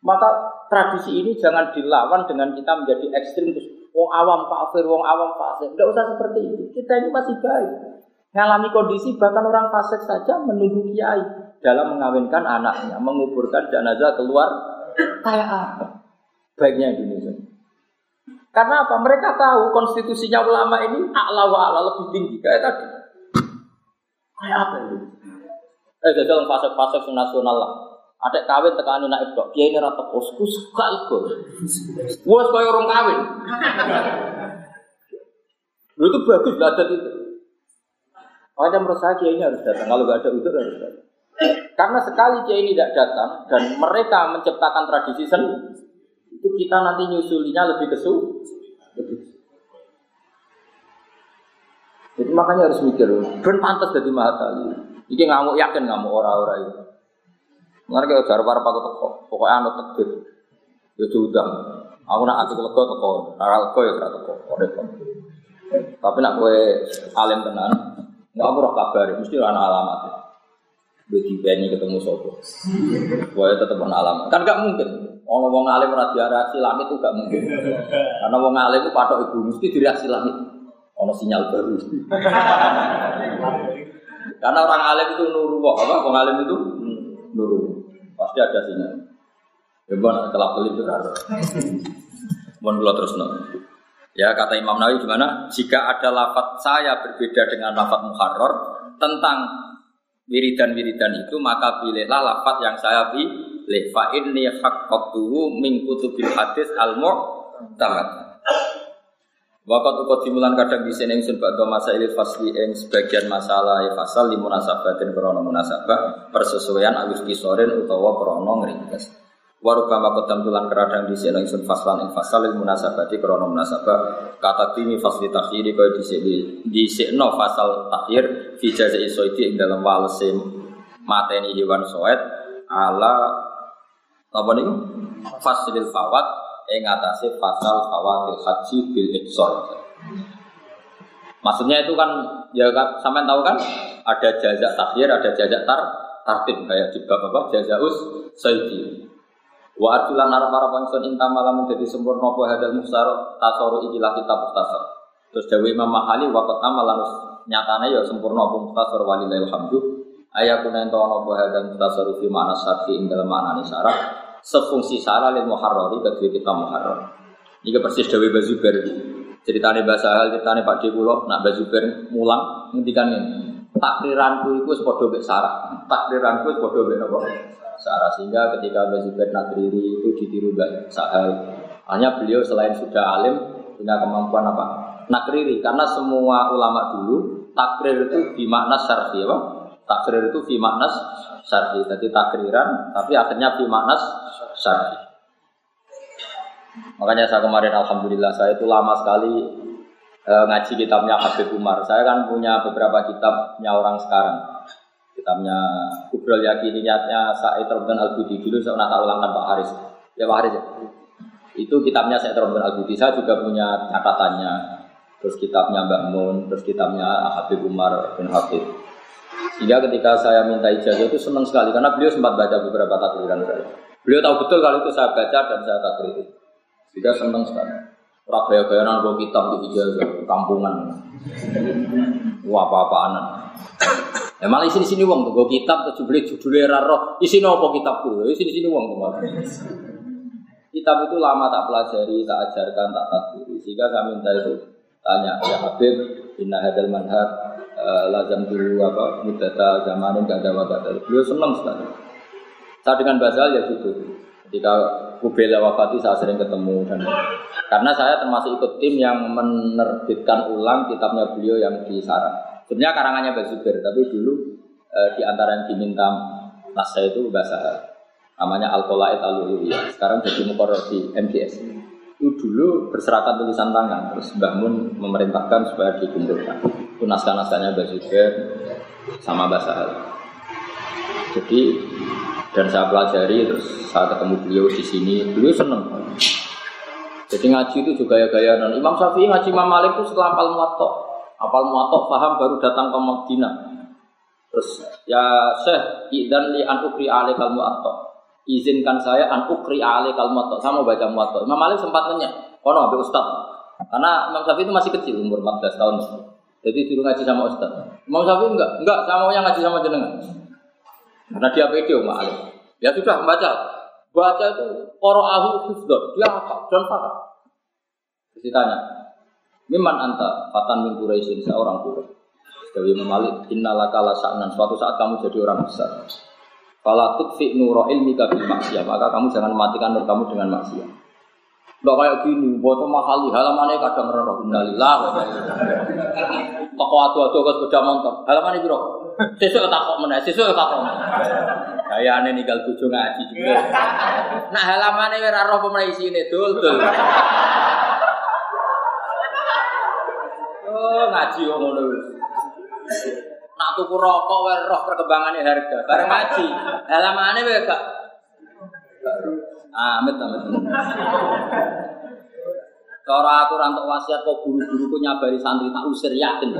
[SPEAKER 2] Maka tradisi ini jangan dilawan dengan kita menjadi ekstrim terus wong awam kafir, wong awam fasik. Tidak usah seperti itu. Kita ini masih baik. Mengalami kondisi bahkan orang fasik saja menunggu kiai dalam mengawinkan anaknya, menguburkan jenazah keluar kayak apa? Baiknya Indonesia. Karena apa? Mereka tahu konstitusinya ulama ini a'la wa a'la lebih tinggi kayak tadi. Kayak apa itu? Eh, jadi fasik-fasik nasional lah. Ada kawin tekan anak ibro, dia ini rata posku suka itu. Wah, kaya orang kawin. Lu itu bagus lah ada itu. Makanya menurut saya kiai ini harus datang. Kalau nggak ada itu harus datang. Karena sekali kiai ini tidak datang dan mereka menciptakan tradisi seni, itu kita nanti nyusulinya lebih kesu. Jadi makanya harus mikir, ben pantas jadi mahatali. Ini ngamuk yakin ngamuk orang-orang itu. Mengenai kayak jar para aku teko, pokoknya anu tekbir. Ya sudah. Aku nak ati lego teko, ora lego ya ora teko, repot. Tapi nak kowe alim tenan, enggak aku roh kabar, mesti ana alamat. Bagi Benny ketemu sopo, Pokoknya tetap ana alamat. Kan gak mungkin. Orang wong alim ora reaksi langit itu gak mungkin. Karena wong alim itu patok ibu mesti direaksi langit. Ono sinyal baru. Karena orang alim itu nuru apa? Wong alim itu nuru. Pasti ada sinyal. Ya bukan kelap kelip itu harus. Mohon dulu terus no. Ya kata Imam Nawawi gimana? Jika ada lafat saya berbeda dengan lafat muharrar tentang wiridan-wiridan itu maka pilihlah lafat yang saya pilih. Fa inni haqqatuhu min kutubil hadis al mu'tamad. Wakat uko dimulan kadang di sini ingsun bakal masa ilil fasli ing sebagian masalah ya fasal di munasabatin krono munasabah persesuaian alus kisorin utawa krono ngringkes. Waruba makot tulan keradang di sini ingsun faslan ing fasal il munasabati krono munasabah kata timi fasli takhiri kau di sini di sini fasal takhir fi jazai soiti ing dalam walese mateni hewan soet ala apa nih fasilil fawat ing atase pasal fawatil haji bil iksor. Maksudnya itu kan ya kan sampean tahu kan ada jazak takhir, ada jazak tar tartib kayak di bab apa jazaus sayyidi. Wa atulan arab arab ingsun inta malam jadi sempurna apa hadal musar tasoru ikilah kitab tasar. Terus Dewi Imam Mahali waktu amal lanus nyatane ya sempurna apa mustasar walillahil hamdu. Ayakuna ento ana apa hadal mustasar fi ma'na syarfi ing dalam makna syarat sefungsi salah lil muharrari kedua kita muharrar. Ini persis Dewi Bazuber ceritanya bahasa hal ceritanya Pak Dekulo nak Bazuber mulang ngendikan ini. Takriranku itu sepodo bek sarah. Takriranku sepodo bek apa? Sarah. Sehingga ketika Bazuber nakriri itu ditiru Mbak Sahal hanya beliau selain sudah alim punya kemampuan apa? Nakriri karena semua ulama dulu takrir itu dimakna syarfi apa? Takrir itu fi maknas syarfi. Jadi takriran tapi akhirnya fi maknas syar'i. Makanya saya kemarin alhamdulillah saya itu lama sekali e, ngaji kitabnya Habib Umar. Saya kan punya beberapa kitabnya orang sekarang. Kitabnya Kubrol Yakiniyatnya Sa'id Rabban Al-Budi dulu saya pernah ulangkan Pak Haris. Ya Pak Haris ya. Itu kitabnya Sa'id Rabban Al-Budi. Saya juga punya catatannya. Terus kitabnya Mbak Mun, terus kitabnya Habib Umar bin Habib. Sehingga ketika saya minta ijazah itu senang sekali karena beliau sempat baca beberapa takliran saya. Beliau tahu betul kalau itu saya baca dan saya tak kritik. Sehingga senang sekali. Ora gaya bawa kitab di ijazah kampungan. Wah apa-apaan. Malah isi sini uang tuh, kitab tuh beli judulnya raro. Isi nopo kitabku, isi di sini uang tuh. Kitab itu lama tak pelajari, tak ajarkan, tak tatbiri. Sehingga saya minta itu tanya ya Habib, inna hadal manhaj uh, lazam dulu apa mudata zamanin gak ada wabah Beliau senang sekali. Saya dengan Basal ya gitu. Ketika Kubela wafati saya sering ketemu dan karena saya termasuk ikut tim yang menerbitkan ulang kitabnya beliau yang di Sarah. Sebenarnya karangannya Basubir, tapi dulu e, di antara yang diminta nasa itu bahasa namanya Al-Qolaid al Sekarang jadi mukoror di MTS. Itu dulu berserakan tulisan tangan, terus Mbah Mun memerintahkan supaya dikumpulkan. Itu naskah-naskahnya Basubir sama bahasa Jadi dan saya pelajari terus saya ketemu beliau di sini beliau seneng jadi ngaji itu juga ya gaya non Imam Syafi'i ngaji Imam Malik itu setelah apal muatok apal muatok paham baru datang ke Madinah terus ya Syekh idan li an ukri alikal muatok izinkan saya an ukri ale kalmat sama baca muwatta. Imam Malik sempat nanya, kono ambil ustad. Karena Imam Syafi'i itu masih kecil umur 14 tahun. Jadi dulu ngaji sama ustad. Imam Syafi'i enggak, enggak sama yang ngaji sama jenengan. Karena dia pede Imam Malik. Ya sudah membaca. Baca itu ahu husdon. Dia apa? Dan. Terus ditanya, Miman anta fatan min Quraisyin seorang Quraisy. Dewi Malik, innalaka la sa'nan. Suatu saat kamu jadi orang besar. Fala tutfi nuro ilmika bil maksiat, maka kamu jangan matikan nur kamu dengan maksiat. Enggak kayak gini, bocor mahali halamannya kadang meroh innalillah. Toko atu-atu ke sepeda motor, halamannya biro. Sesuk tak kok meneh, sesuk tak kok. Kayane ninggal bojo ngaji juga. Nah halamannya ora roh pemene isine dul-dul. Oh, ngaji kok ngono Nak tuku rokok wae roh perkembangannya harga. Bareng ngaji. Halamane wae gak Amit amit. Cara aku rantuk wasiat kok guru-guruku nyabari santri tak usir yakin.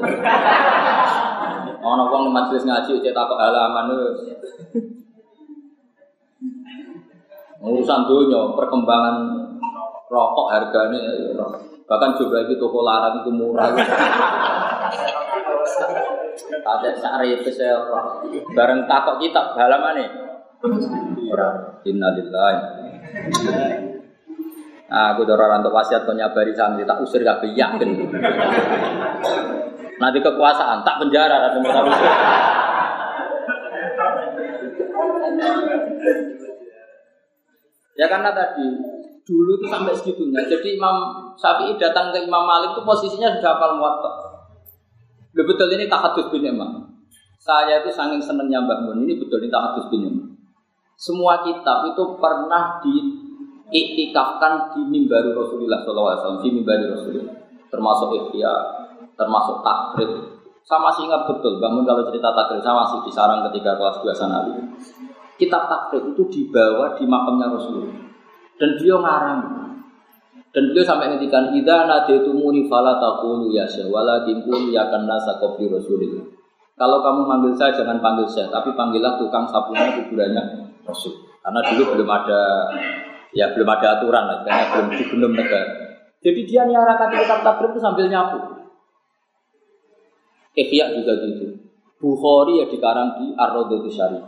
[SPEAKER 2] Ono wong majelis ngaji cek takok halaman Urusan dunia, perkembangan rokok harganya bahkan juga itu toko larang itu murah. Tak sari saya bareng takok kitab halaman nih. Innalillahi. Nah, aku dorong rantuk wasiat kau nyabari santri tak usir gak yakin. Nanti kekuasaan tak penjara ada Ya karena tadi dulu itu sampai segitunya. Jadi Imam Syafi'i datang ke Imam Malik itu posisinya sudah hafal muwatta. Betul ini tahadus bin Yaman. Saya itu saking senengnya Mbak Mun ini betul ini tahadus bin Yaman. Semua kitab itu pernah diiktikafkan di mimbar Rasulullah SAW, di mimbar Rasulullah. Termasuk ikhya, termasuk takrib. Saya masih ingat betul, bangun kalau cerita takrib, saya masih di sarang ketika kelas 2 sana Kitab takrib itu dibawa di makamnya Rasulullah. Dan dia ngarang. Dan beliau sampai ngendikan idza nadaitumuni fala taqulu ya syekh walakin qul ya kan nasa qabli rasulillah. Kalau kamu manggil saya jangan panggil saya, tapi panggillah tukang sapunya kuburannya Karena dulu belum ada ya belum ada aturan lah, karena belum belum negara. Jadi dia kata kitab takrib itu sambil nyapu. Ihya juga gitu. Bukhari ya dikarang di Ar-Raudhatus Syarif.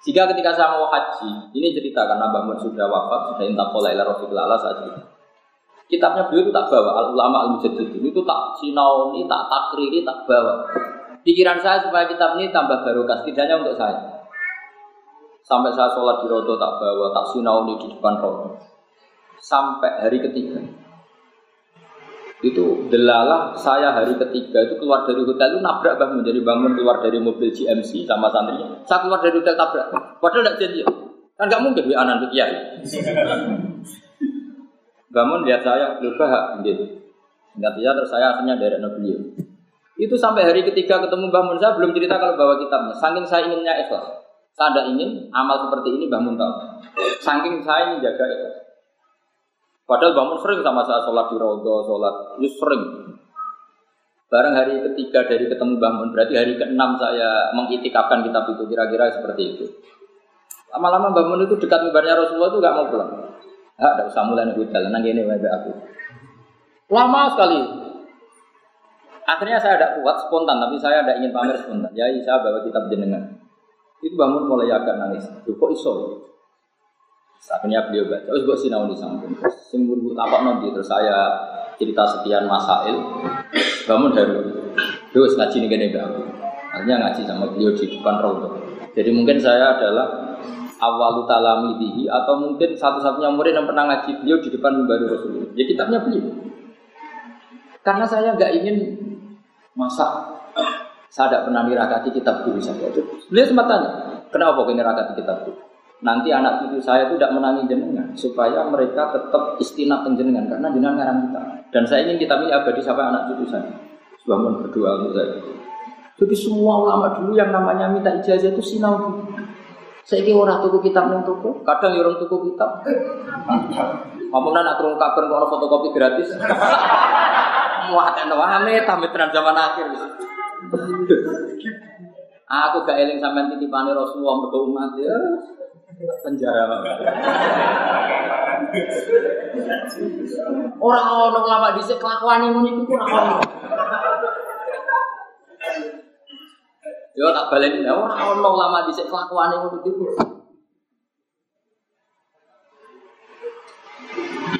[SPEAKER 2] Jika ketika saya mau haji, ini cerita karena Mbak Mun sudah wafat, sudah intakola ila Rafiqul Allah saat itu. Kitabnya beliau itu tak bawa, al ulama al mujaddid itu tak sinauni, tak takriri, tak bawa. Pikiran saya supaya kitab ini tambah barokah, setidaknya untuk saya. Sampai saya sholat di rodo tak bawa, tak sinauni di depan rodo. Sampai hari ketiga. Itu delalah saya hari ketiga itu keluar dari hotel itu nabrak bangun jadi bangun keluar dari mobil GMC sama santrinya. Saya keluar dari hotel tabrak. Padahal tidak janji. Kan nggak mungkin wa anak kiai. Bangun lihat saya, lupa gitu. Ingat ya terus saya akhirnya dari beliau. Itu sampai hari ketiga ketemu Mbah Mun saya belum cerita kalau bawa kitabnya. Saking saya inginnya ikhlas. Saya ada ingin amal seperti ini Mbah Mun tahu. Saking saya ingin jaga ikhlas. Padahal Mbah Mun sering sama saya sholat di rodo, sholat, itu sering. Bareng hari ketiga dari ketemu Mbah Mun, berarti hari keenam saya mengitikafkan kitab itu kira-kira seperti itu. Lama-lama Mbah Mun itu dekat mimbarnya Rasulullah itu gak mau pulang. Ah, tidak usah mulai nih jalan nang ini aku. Lama sekali. Akhirnya saya tidak kuat spontan, tapi saya tidak ingin pamer spontan. Ya, saya bawa kitab jenengan. Itu bangun mulai agak nangis. Duh, kok iso? Akhirnya beliau baca, terus buat sinau di samping. Simbol bu tapak nanti terus saya cerita sekian masail. Bangun dari terus ngaji nih gini aku. Akhirnya ngaji sama beliau di depan rodo. Jadi mungkin saya adalah awalu talamidihi atau mungkin satu-satunya murid yang pernah ngaji beliau di depan mimbar Rasulullah. Ya kitabnya beliau. Karena saya nggak ingin masa saya tidak pernah dirakati kitab guru saya. Beliau sempat tanya, kenapa kau rakati kitab guru? Nanti anak cucu saya itu tidak menangi jenengan supaya mereka tetap istinat jenengan karena jenengan ngarang kita. Dan saya ingin kitab ini abadi sampai anak cucu saya. Sudah berdua untuk saya. Jadi semua ulama dulu yang namanya minta ijazah itu sinau. Saya kira orang tuku kitab nang tuku, kadang ya orang tuku kitab. Apa nak turun kabar kok fotokopi gratis? Wah, ada wame tamit zaman akhir. Aku gak eling sampean titipane Rasulullah mergo umat ya. penjara Orang orang lama di kelakuan yang unik itu orang orang. Yo tak balik orang orang lama di kelakuan yang unik itu.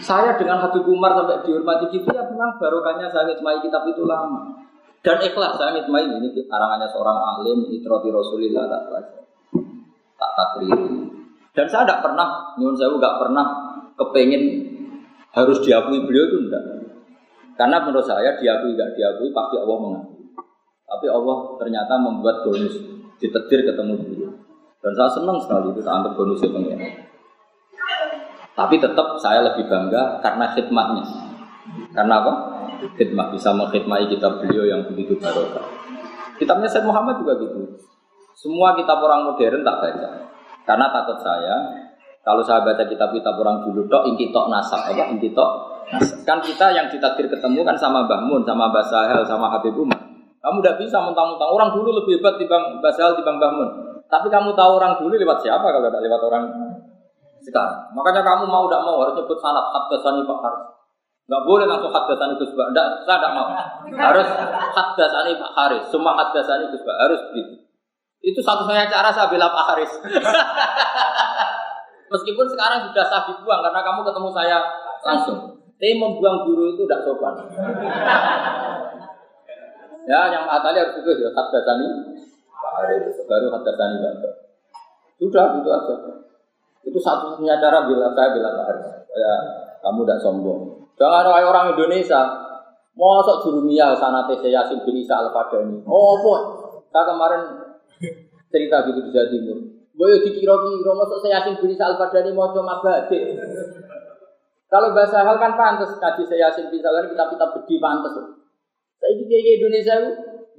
[SPEAKER 2] Saya dengan Habib Umar sampai dihormati gitu ya memang barokahnya saya ngitmai kitab itu lama. Dan ikhlas saya ngitmai ini karangannya seorang alim, itroti Rasulillah tak tak takriri. Dan saya tidak pernah, nyuwun saya nggak pernah kepengen harus diakui beliau itu enggak. Karena menurut saya diakui nggak diakui pasti Allah mengakui. Tapi Allah ternyata membuat bonus ditetir ketemu beliau. Dan saya senang sekali itu saya anggap bonusnya pengen. Tapi tetap saya lebih bangga karena khidmatnya. Karena apa? Khidmat bisa mengkhidmati kitab beliau yang begitu barokah. Kitabnya Said Muhammad juga gitu. Semua kitab orang modern tak baca. Karena takut saya kalau saya baca kitab-kitab orang dulu tok inti tok nasab apa inti tok kan kita yang ditakdir ketemu kan sama Mbah Mun, sama Mbah Sahel, sama Habib Umar. Kamu tidak bisa mentang-mentang orang dulu lebih hebat dibanding Mbah Sahel dibanding Mbah Mun. Tapi kamu tahu orang dulu lewat siapa kalau tidak lewat orang sekarang. Makanya kamu mau tidak mau harus nyebut sanat hadasani Pak Haris. Enggak boleh langsung hadasani Gus Pak. Enggak, saya tidak mau. Harus hadasani Pak Haris. Semua hadasani Gus Pak harus begitu. Itu satu-satunya cara saya bela Pak Haris. Meskipun sekarang sudah saya dibuang karena kamu ketemu saya langsung. Tapi membuang guru itu tidak sopan. ya, yang matali harus itu ya hadasani Pak Haris. Baru hadasani Pak Sudah, itu aja. Itu satu-satunya cara bila saya bilang Pak Haris. Ya, kamu tidak sombong. Jangan ada orang Indonesia. Mosok jurumiyah sana TC Yasin bin Isa Al-Fadani. Oh, boy. Saya kemarin cerita gitu di Jawa Timur. Boyo dikira-kira, mosok saya Yasin bin Isa Al-Fadani mau coba badik. Kalau bahasa hal kan pantas kaji saya Yasin bin Isa kita-kita bedi pantas. Saya ini kayak Indonesia itu,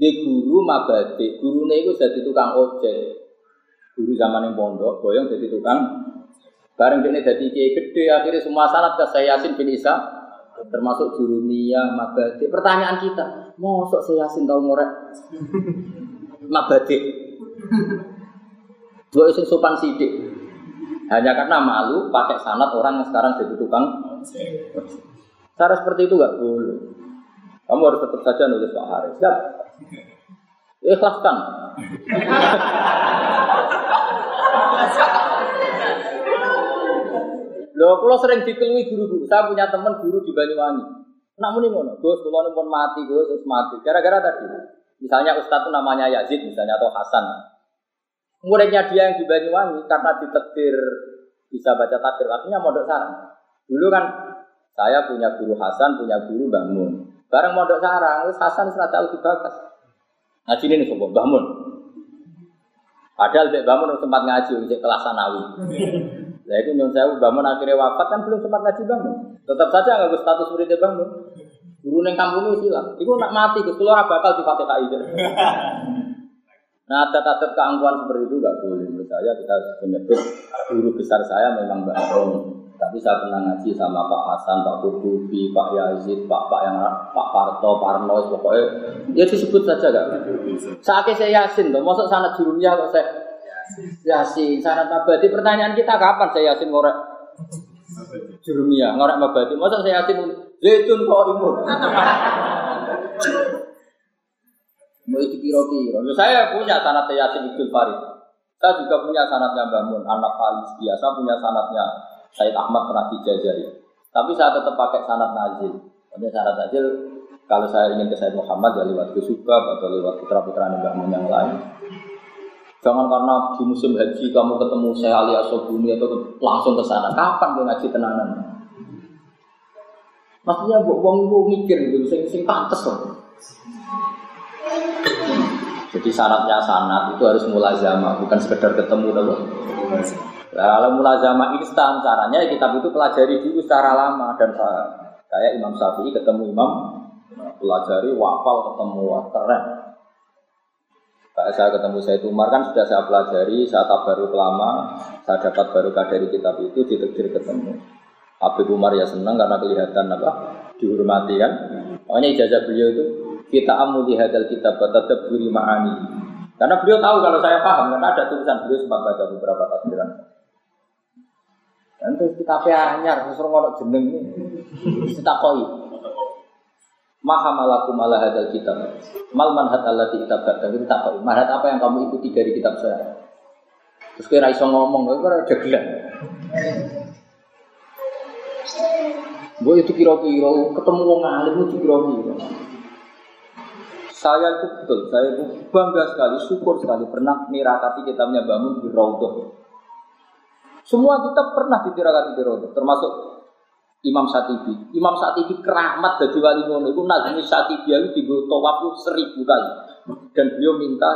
[SPEAKER 2] dia guru mabadi, gurunya itu jadi tukang ojek. Guru zaman yang pondok, boyong jadi tukang Bareng ini jadi kiai gede, akhirnya semua sanat ke saya Yasin bin Isa, termasuk jurumiyah, mabadi. Pertanyaan kita, mosok saya Yasin tahu ngorek mabadi? Dua isu sopan sidik. Hanya karena malu pakai sanat orang yang sekarang jadi tukang. Cara seperti itu nggak boleh. Kamu harus tetap saja nulis Pak Haris. Siap. Ikhlaskan. Loh, kalau sering dikelui guru-guru. Saya punya teman guru di Banyuwangi. Namun ini ngono, Gus, kalau mati, Gus, terus mati. Gara-gara tadi, misalnya Ustadz itu namanya Yazid, misalnya atau Hasan. Muridnya dia yang di Banyuwangi karena ditetir bisa baca takdir, artinya mondok sarang. Dulu kan saya punya guru Hasan, punya guru Bangun. Bareng mondok sarang, terus Hasan sudah tahu dibakas. Ngaji ini sobat Bangun. Padahal Mbak Bangun sempat ngaji untuk kelas sanawi. Nah itu nyon saya bangun akhirnya wafat kan belum sempat ngaji bangun. Tetap saja nggak status muridnya bangun. Guru neng kampung itu hilang. Iku nak mati, ke keluar bakal di Fatihah itu. Nah, adat-adat keangkuhan seperti itu nggak boleh. Menurut saya kita menyebut guru besar saya memang Mbak Rom. Tapi saya pernah ngaji sama Pak Hasan, Pak Kutubi, Pak Yazid, Pak Pak yang Pak Parto, Parno, pokoknya ya disebut saja gak. Saatnya saya yasin, tuh, masuk sanat jurumnya kok saya Yasin, sanat mabadi. Pertanyaan kita kapan saya Yasin ngorek jurumia, ngorek mabadi. Masa saya Yasin zaitun kok imun. Mau itu kira-kira. Saya punya sanat saya Yasin Ibnu Farid. Saya juga punya sanatnya Bangun, anak Falis biasa punya sanatnya Said Ahmad pernah dijajari. Tapi saya tetap pakai sanat Nazil. Ini sanat Nazil kalau saya ingin ke Said Muhammad ya lewat Kusubab atau lewat putra-putra Mbah yang lain. Jangan karena di musim haji kamu ketemu saya Ali Asobuni atau langsung ke sana. Kapan dia ngaji tenanan? Maksudnya buat uang itu mikir gitu, sing sing pantes loh. Jadi syaratnya sanat itu harus mulai zaman, bukan sekedar ketemu dulu. Kalau mulai zaman instan caranya ya kitab itu pelajari dulu secara lama dan kayak Imam Syafi'i ketemu Imam pelajari wafal ketemu keren saya ketemu saya Umar kan sudah saya pelajari, saya baru lama, saya dapat baru dari kitab itu ditekdir ketemu. Habib Umar ya senang karena kelihatan apa dihormati kan. Makanya ijazah beliau itu kita amuli hadal kitab tetap beri ma'ani. Karena beliau tahu kalau saya paham karena ada tulisan beliau sempat baca beberapa tafsiran. Dan kita anyar, ngono jeneng kita koi. Maha malakum ala hadal kitab. Mal manhat allati kitab kita koi. Manhat apa yang kamu ikuti dari kitab saya? Terus kira iso ngomong, kira ada gelan. Gue itu kira-kira ketemu wong alim itu kira-kira. Saya itu betul, saya itu bangga sekali, syukur sekali pernah mirakati kitabnya bangun di Raudhah. Semua kita pernah ditirakati di Raudhah, termasuk Imam Satibi. Imam Satibi keramat dari wali ngono itu nazmi Satibi itu di tawaf seribu kali. Dan beliau minta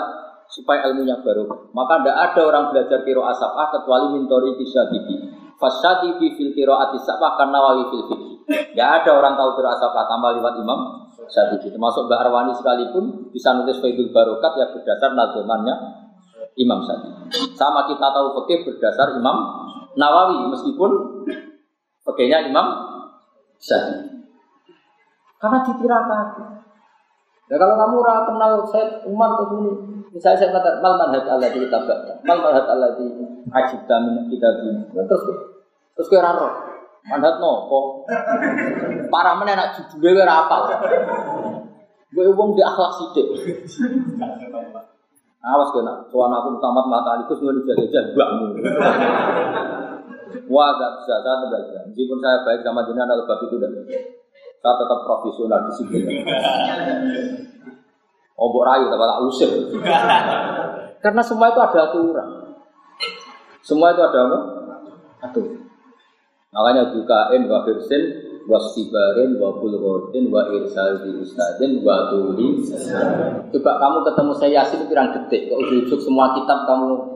[SPEAKER 2] supaya ilmunya baru. Maka tidak ada orang belajar kiro asapah kecuali mintori di Satibi. Fasatibi fil kiro atisapah karena wali fil fikih. Tidak ada orang tahu kiro asapah tambah lewat Imam Syafi'i. Termasuk Mbak Arwani sekalipun bisa nulis Faidul Barokat ya berdasar nazamannya Imam Syafi'i. Sama kita tahu fikih berdasar Imam Nawawi meskipun fikihnya Imam Syafi'i. Karena ditirakan. Ya kalau kamu ora kenal saya Umar ke sini, misalnya saya kata mal manhaj Allah di kitab mal manhaj Allah di ajib min kita terus terus kira roh Mandat nopo. Para mana nak judulnya ora apal. Gue wong di akhlak sithik. Awas kena, soal aku tamat mata alikus mau dijajah mbakmu. Wah, gak bisa, saya tidak bisa. Meskipun saya baik sama jenengan al bab itu dan saya tetap profesional di sini. Obok rayu, tapi tak usir. Karena semua itu ada aturan. Semua itu ada apa? Aturan. Makanya bukain wa firsin wa sibarin wa bulghotin wa irsal di ustadin wa tuli. Coba kamu ketemu saya Yasin pirang detik, kok ujuk semua kitab kamu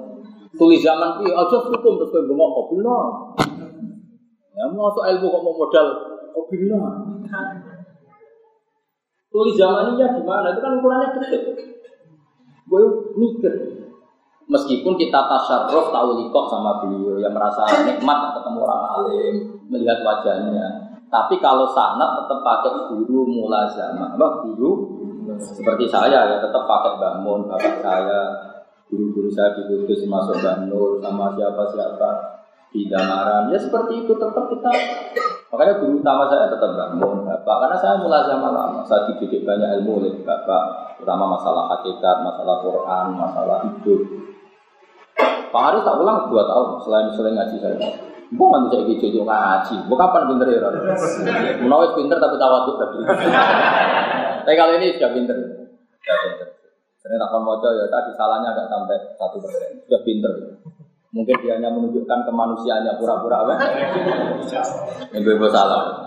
[SPEAKER 2] tulis zaman itu aja hukum terus kowe bengok kok benar. Ya mau ilmu kok mau modal kok benar. Tulis zaman ini ya gimana? Itu kan ukurannya detik. Gue mikir, Meskipun kita tasarruf tahu likok sama beliau yang merasa nikmat ketemu orang alim, melihat wajahnya. Tapi kalau sanat tetap pakai guru mulazama, apa guru seperti saya ya tetap pakai bangun bapak saya, guru-guru saya di Kudus masuk Banur sama siapa-siapa di Damaran. Ya seperti itu tetap kita Makanya guru utama saya tetap bangun bapak karena saya mulazama lama. Saya dididik banyak ilmu oleh bapak, terutama masalah hakikat, masalah Quran, masalah hidup. Pak Haris tak ulang dua tahun selain selain ngaji saya. Bukan bisa ikut jojo ngaji. Bukan kapan pinter ya? Menawis pinter tapi tawaduk tadi. Tapi kali ini sudah pinter. Sudah pinter. Saya tak mau ya tadi salahnya agak sampai satu persen. Sudah pinter. Mungkin dia hanya menunjukkan kemanusiaannya pura-pura apa? Yang gue salah.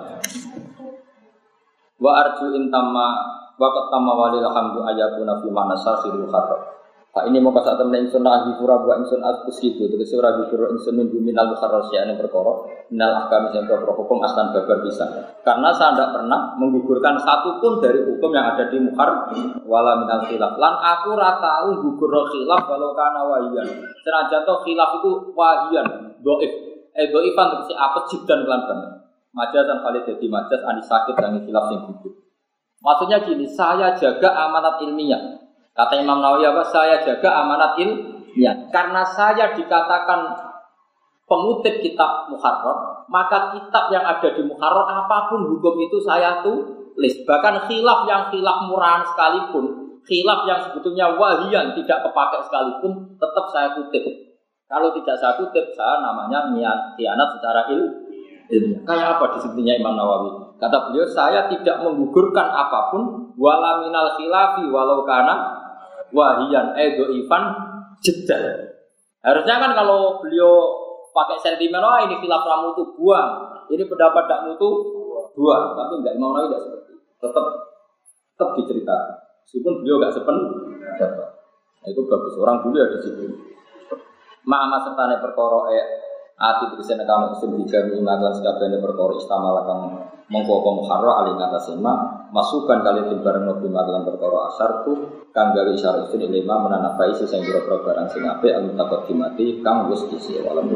[SPEAKER 2] Wa arju intama wa ketama walil hamdu ayakuna fi mana sarfil khatab. Pak ini mau kata temen insun lagi pura buat insun atus gitu, terus surah gufur insun minggu minal mukharrasya yang berkorok, minal ahkam yang berkorok hukum aslan babar bisa. Karena saya tidak pernah menggugurkan satu pun dari hukum yang ada di mukhar wala minal khilaf. Lan aku rata gugur khilaf walau karena wahian. Senajan toh khilaf itu wahian, doif. Eh doifan terus apa dan kelan Majas dan kali jadi majas anis sakit dan khilaf yang gugur. Maksudnya gini, saya jaga amanat ilmiah. Kata Imam Nawawi apa? Saya jaga amanat ilmiah. Karena saya dikatakan pengutip kitab Muharrar, maka kitab yang ada di Muharrar apa pun hukum itu saya tulis. Bahkan khilaf yang khilaf murahan sekalipun, khilaf yang sebetulnya wahian tidak kepakai sekalipun, tetap saya kutip. Kalau tidak saya kutip, saya namanya niat khianat secara ilmiah. Kayak apa disebutnya Imam Nawawi? Kata beliau, saya tidak menggugurkan apa pun, wala minal khilafi walau karena wahian edo ivan jedal. Harusnya kan kalau beliau pakai sentimen, oh ini khilaf ramu itu buang, ini pendapat tak mutu buang, tapi enggak mau lagi seperti. Tetap tetap diceritakan. Meskipun beliau enggak sepen, nah, itu bagus. Orang dulu ya di situ. Ma'ama sertane perkara eh ati tegese kamu usul dijami lan sekabehane perkara istamal kang mengko muharra ali ngatasema masukan kali timbareng nabi lan perkara asar tu kang gawe isyarat itu lima menanafai sing boro barang sing apik al mutaqaddimati kang wis disi walam